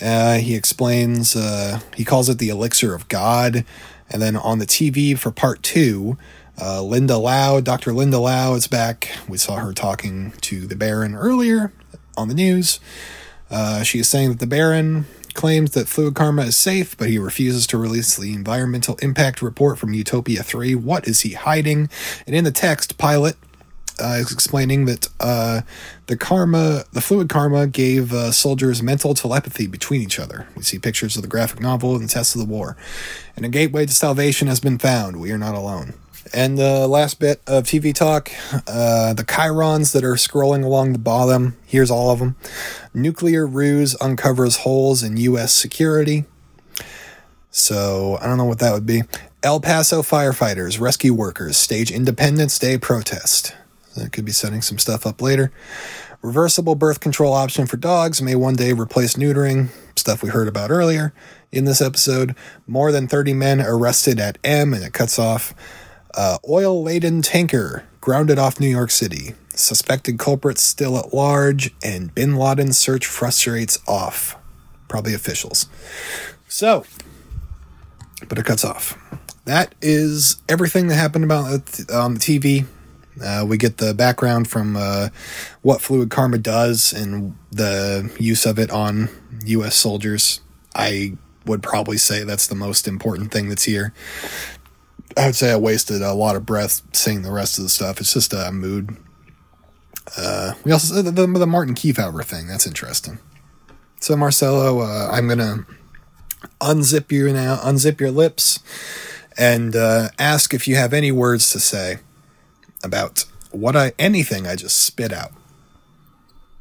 S2: Uh, he explains, uh, he calls it the elixir of God. And then on the TV for part two, Linda Lau, Dr. Linda Lau is back. We saw her talking to the Baron earlier on the news. Uh, she is saying that the Baron claims that Fluid Karma is safe, but he refuses to release the environmental impact report from Utopia 3. What is he hiding? And in the text, Pilot uh, is explaining that uh, the karma, the fluid karma, gave uh, soldiers mental telepathy between each other. We see pictures of the graphic novel and the test of the war, and a gateway to salvation has been found. We are not alone. And the last bit of TV talk uh, the chyrons that are scrolling along the bottom. Here's all of them. Nuclear ruse uncovers holes in U.S. security. So I don't know what that would be. El Paso firefighters, rescue workers stage Independence Day protest. That could be setting some stuff up later. Reversible birth control option for dogs may one day replace neutering, stuff we heard about earlier in this episode. More than 30 men arrested at M, and it cuts off. Uh, Oil laden tanker grounded off New York City. Suspected culprits still at large, and bin Laden's search frustrates off. Probably officials. So, but it cuts off. That is everything that happened about on the TV. Uh, we get the background from uh, what fluid karma does and the use of it on U.S. soldiers. I would probably say that's the most important thing that's here. I would say I wasted a lot of breath seeing the rest of the stuff. It's just a mood. Uh, we also the, the, the Martin Kefauver thing. That's interesting. So Marcelo, uh, I'm gonna unzip you now, unzip your lips, and uh, ask if you have any words to say about what I anything I just spit out.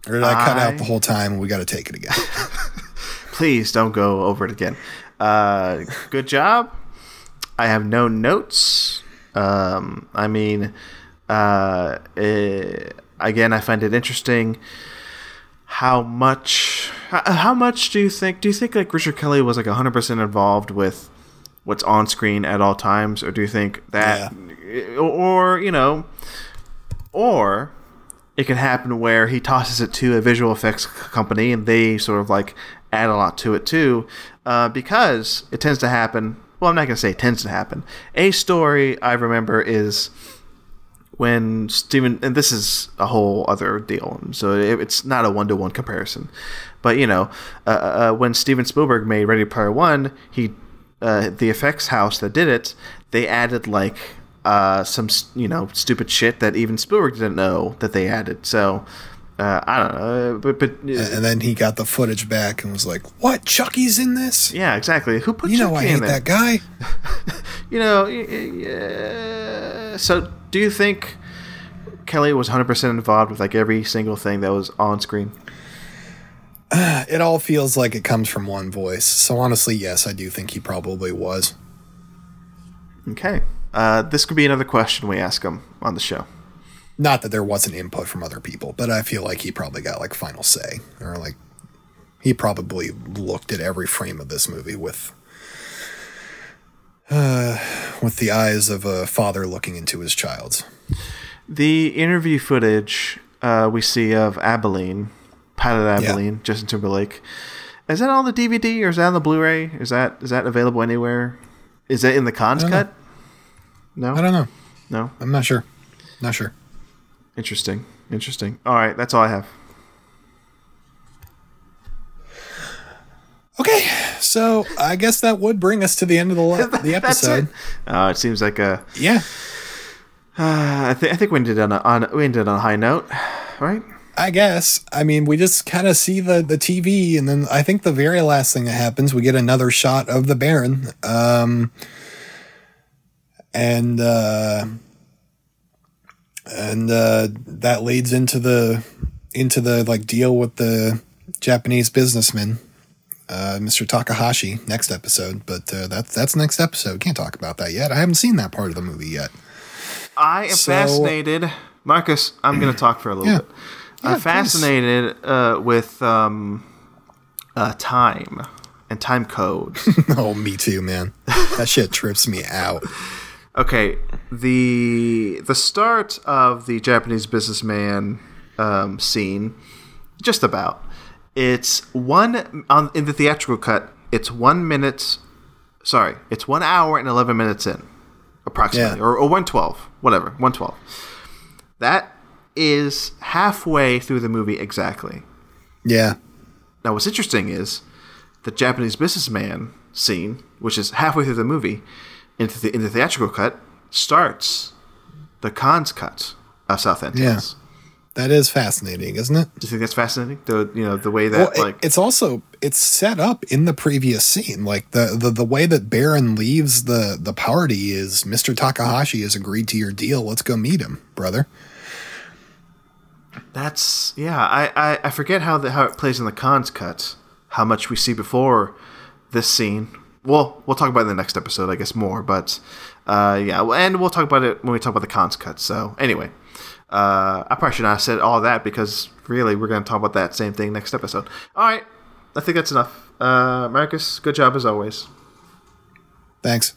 S2: Or did I, cut out the whole time and we got to take it again?
S1: Please don't go over it again. Uh, good job. I have no notes. Um, I mean, uh, eh, again, I find it interesting how much how much do you think do you think like Richard Kelly was like 100% involved with what's on screen at all times or do you think that yeah. or you know or it can happen where he tosses it to a visual effects company and they sort of like add a lot to it too uh, because it tends to happen well i'm not going to say it tends to happen a story i remember is when Steven, and this is a whole other deal, so it, it's not a one to one comparison, but you know, uh, uh, when Steven Spielberg made Ready Player One, he, uh, the effects house that did it, they added like uh, some you know stupid shit that even Spielberg didn't know that they added. So uh, I don't know, but but
S2: and then he got the footage back and was like, "What? Chucky's in this?"
S1: Yeah, exactly. Who put
S2: you
S1: Chucky
S2: know I hate that guy.
S1: you know, yeah. so do you think Kelly was 100% involved with like every single thing that was on screen?
S2: it all feels like it comes from one voice. So honestly, yes, I do think he probably was.
S1: Okay. Uh, this could be another question we ask him on the show.
S2: Not that there wasn't input from other people, but I feel like he probably got like final say, or like he probably looked at every frame of this movie with uh, with the eyes of a father looking into his child's.
S1: The interview footage uh, we see of Abilene, Pilot Abilene, yeah. Justin Timberlake, is that on the DVD or is that on the Blu-ray? Is that is that available anywhere? Is that in the Cannes cut?
S2: Know. No, I don't know.
S1: No,
S2: I'm not sure. Not sure.
S1: Interesting. Interesting. All right, that's all I have.
S2: Okay, so I guess that would bring us to the end of the the episode.
S1: it. Uh, it seems like a
S2: yeah.
S1: Uh, I think I think we ended on a, on we ended on a high note, right?
S2: I guess. I mean, we just kind of see the the TV, and then I think the very last thing that happens, we get another shot of the Baron, um, and uh, and uh, that leads into the into the like deal with the Japanese businessman, uh, Mr. Takahashi. Next episode, but uh, that's that's next episode. Can't talk about that yet. I haven't seen that part of the movie yet.
S1: I am so, fascinated, Marcus. I'm going to talk for a little
S2: yeah.
S1: bit. Yeah, I'm fascinated uh, with um, uh, time and time code.
S2: oh, me too, man. That shit trips me out.
S1: Okay, the the start of the Japanese businessman um, scene, just about, It's one on in the theatrical cut. It's one minute. Sorry, it's one hour and eleven minutes in, approximately,
S2: Yeah.
S1: or, or one twelve, whatever, one twelve. That is halfway through the movie exactly.
S2: Yeah.
S1: Now, what's interesting is the Japanese businessman scene, which is halfway through the movie, into the in the theatrical cut, starts the Cannes cut of Southland
S2: Yeah.
S1: Tales.
S2: That is fascinating, isn't it?
S1: Do you think that's fascinating? The you know the way that
S2: Well,
S1: like
S2: it's also it's set up in the previous scene. Like the, the the way that Baron leaves the the party is Mr. Takahashi has agreed to your deal. Let's go meet him, brother.
S1: That's yeah. I, I, I forget how the how it plays in the Cannes cut. How much we see before this scene. Well, we'll talk about it in the next episode, I guess more. But uh, yeah, and we'll talk about it when we talk about the Cannes cut. So anyway, uh, I probably should not have said all that because really we're going to talk about that same thing next episode. All right, I think that's enough. Uh, Marcus, good job as always.
S2: Thanks.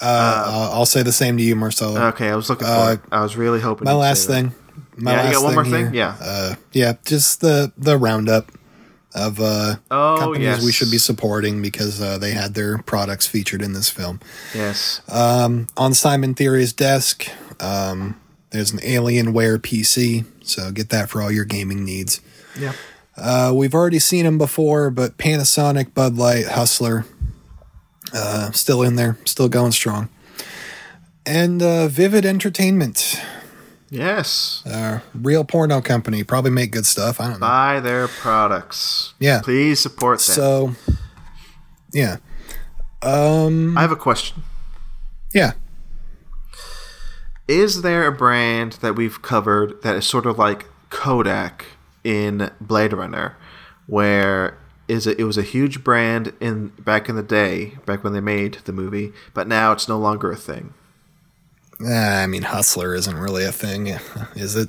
S2: Uh, I'll- I'll say the same to you, Marcelo.
S1: Okay, I was looking for
S2: Uh,
S1: it. I was really hoping.
S2: my last thing. My
S1: Yeah, you got one more
S2: here,
S1: thing? Yeah.
S2: Uh, yeah, just the the roundup of uh,
S1: Oh,
S2: companies
S1: yes.
S2: we should be supporting because uh, they had their products featured in this film.
S1: Yes.
S2: Um, on Simon Theory's desk, um, there's an Alienware PC, so get that for all your gaming needs.
S1: yeah.
S2: Uh, we've already seen them before, but Panasonic, Bud Light, Hustler, uh, still in there, still going strong. And uh, Vivid Entertainment,
S1: Yes.
S2: uh, real porno company, probably make good stuff. I don't know.
S1: Buy their products.
S2: Yeah.
S1: Please support them.
S2: So, yeah, um,
S1: I have a question.
S2: yeah.
S1: Is there a brand that we've covered that is sort of like Kodak in Blade Runner, where is it, it was a huge brand in back in the day, back when they made the movie, but now it's no longer a thing.
S2: Ah, I mean, Hustler isn't really a thing, is it?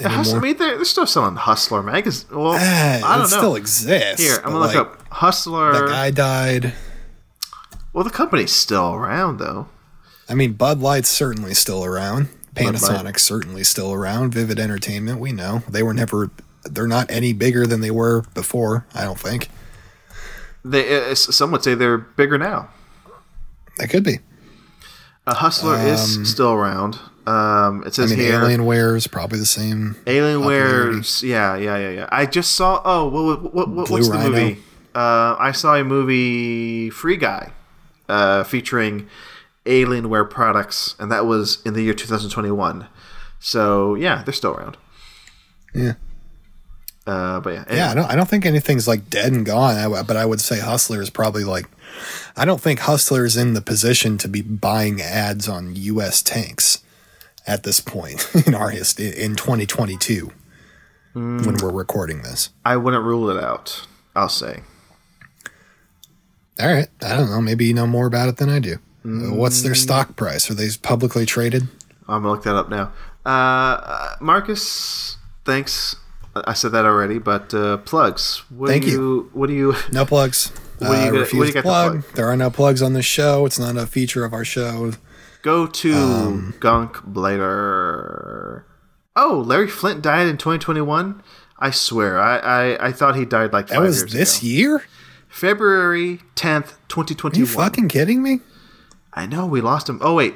S1: Hustler, I mean, they're, they're still selling Hustler magazine. Well,
S2: Ah,
S1: I don't
S2: it
S1: know.
S2: still exists.
S1: Here, I'm gonna look
S2: like,
S1: up Hustler.
S2: That guy died.
S1: well, the company's still around though.
S2: I mean, Bud Light's certainly still around. Panasonic's certainly still around. Vivid Entertainment, we know they were never. They're not any bigger than they were before. I don't think
S1: They, uh, some would say they're bigger now.
S2: they could be.
S1: A Hustler
S2: Um,
S1: is still around. Um, it
S2: I
S1: says
S2: mean,
S1: here.
S2: Alienware is probably the same.
S1: Alienware's, yeah, yeah, yeah, yeah. I just saw. Oh, what, what, what, what's the movie? Uh, I saw a movie, Free Guy, uh, featuring Alienware products, and that was in the year 2021. So yeah, they're still around.
S2: Yeah,
S1: Uh, but yeah,
S2: yeah. I don't. I don't think anything's like dead and gone. I, but I would say Hustler is probably like. I don't think Hustler is in the position to be buying ads on U.S. tanks at this point in our history in 2022 when we're recording this.
S1: I wouldn't rule it out. I'll say.
S2: All right. I don't know. Maybe you know more about it than I do. Uh, What's their stock price? Are they publicly traded?
S1: I'm gonna look that up now. Uh, Marcus, thanks. I said that already, but uh, plugs. What
S2: Thank
S1: do you. What do you?
S2: No plugs.
S1: What do you
S2: Uh,
S1: got- what do
S2: refuse
S1: to
S2: plug.
S1: plug?
S2: There are no plugs on this show. It's not a feature of our show.
S1: Go to
S2: Um,
S1: Gunk Blader. Oh, Larry Flynt died in 2021. I swear, I, I, I thought he died like
S2: That was this
S1: ago.
S2: year?
S1: February 10th, 2021.
S2: Are
S1: 2021.
S2: you fucking kidding me?
S1: I know we lost him. Oh wait.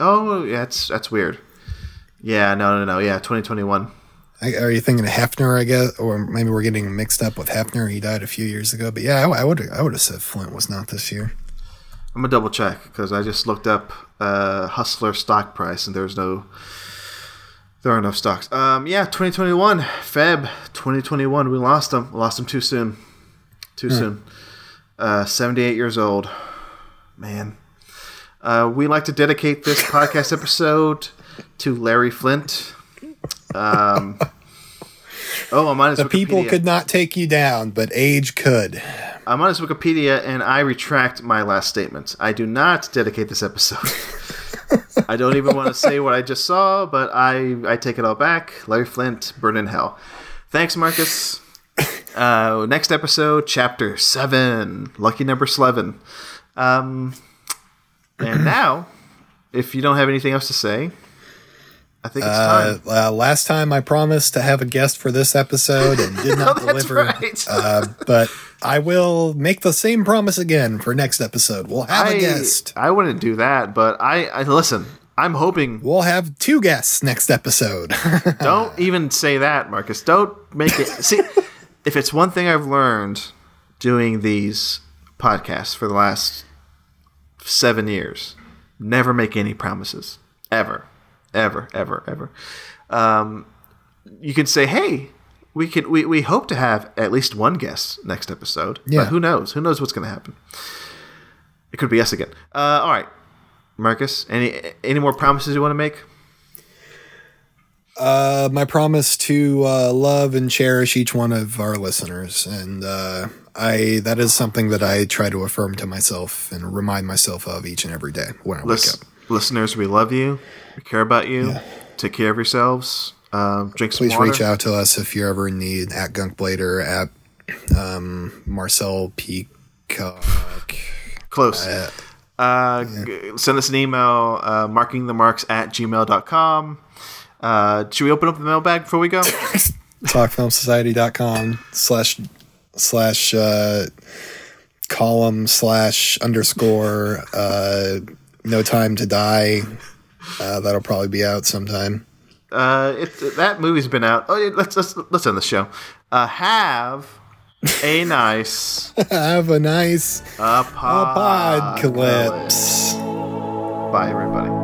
S1: Oh, yeah, that's that's weird. Yeah, no, no, no. Yeah, 2021.
S2: I, are you thinking of Hefner? I guess, or maybe we're getting mixed up with Hefner. He died a few years ago. But yeah, I, I would I would have said Flynt was not this year.
S1: I'm gonna double check because I just looked up uh, Hustler stock price and there's no, there are no stocks. Um, yeah, 2021 Feb 2021. We lost him. We lost him too soon. Too soon. Uh, 78 years old. Man. Uh, we like to dedicate this podcast episode to Larry Flynt. Um, oh, I'm on his
S2: The people could not take you down, but age could.
S1: I'm on his Wikipedia and I retract my last statement. I do not dedicate this episode. I don't even want to say what I just saw, but I, I take it all back. Larry Flynt, burn in hell. Thanks, Marcus. Uh, next episode, chapter 7, lucky number 11. Um, and now, if you don't have anything else to say, I think it's
S2: Uh,
S1: time.
S2: uh, last time I promised to have a guest for this episode and did not
S1: that's
S2: deliver.
S1: right.
S2: uh, but I will make the same promise again for next episode. We'll have
S1: I,
S2: a guest.
S1: I wouldn't do that, but I, I listen. I'm hoping.
S2: We'll have two guests next episode.
S1: Don't even say that, Marcus. Don't make it. See, if it's one thing I've learned doing these podcasts for the last seven years, never make any promises. Ever. Ever, ever, ever. Um, you can say, hey, we can we, we hope to have at least one guest next episode.
S2: Yeah.
S1: But who knows? Who knows what's gonna happen? It could be us again. Uh, all right. Marcus, any any more promises you want to make?
S2: uh, my promise to uh, love and cherish each one of our listeners, and uh, I that is something that I try to affirm to myself and remind myself of each and every day when I wake up.
S1: Listeners, we love you. We care about you. Take care of yourselves. Um, drink some
S2: Please
S1: water.
S2: reach out to us if you're ever in need at Gunkblader at um, Marcel Peacock.
S1: Close. Uh, g- send us an email, uh, markingthemarks at gmail.com. Uh, should we open up the mailbag before we go?
S2: talkfilmsociety.com slash slash uh, column slash underscore uh, no time to die. Uh, that'll probably be out sometime.
S1: uh, it, that movie's been out. Oh, yeah, let's let's let's end the show. Uh, have a nice
S2: Have a nice
S1: uh,
S2: Apodcalypse.
S1: Bye, everybody.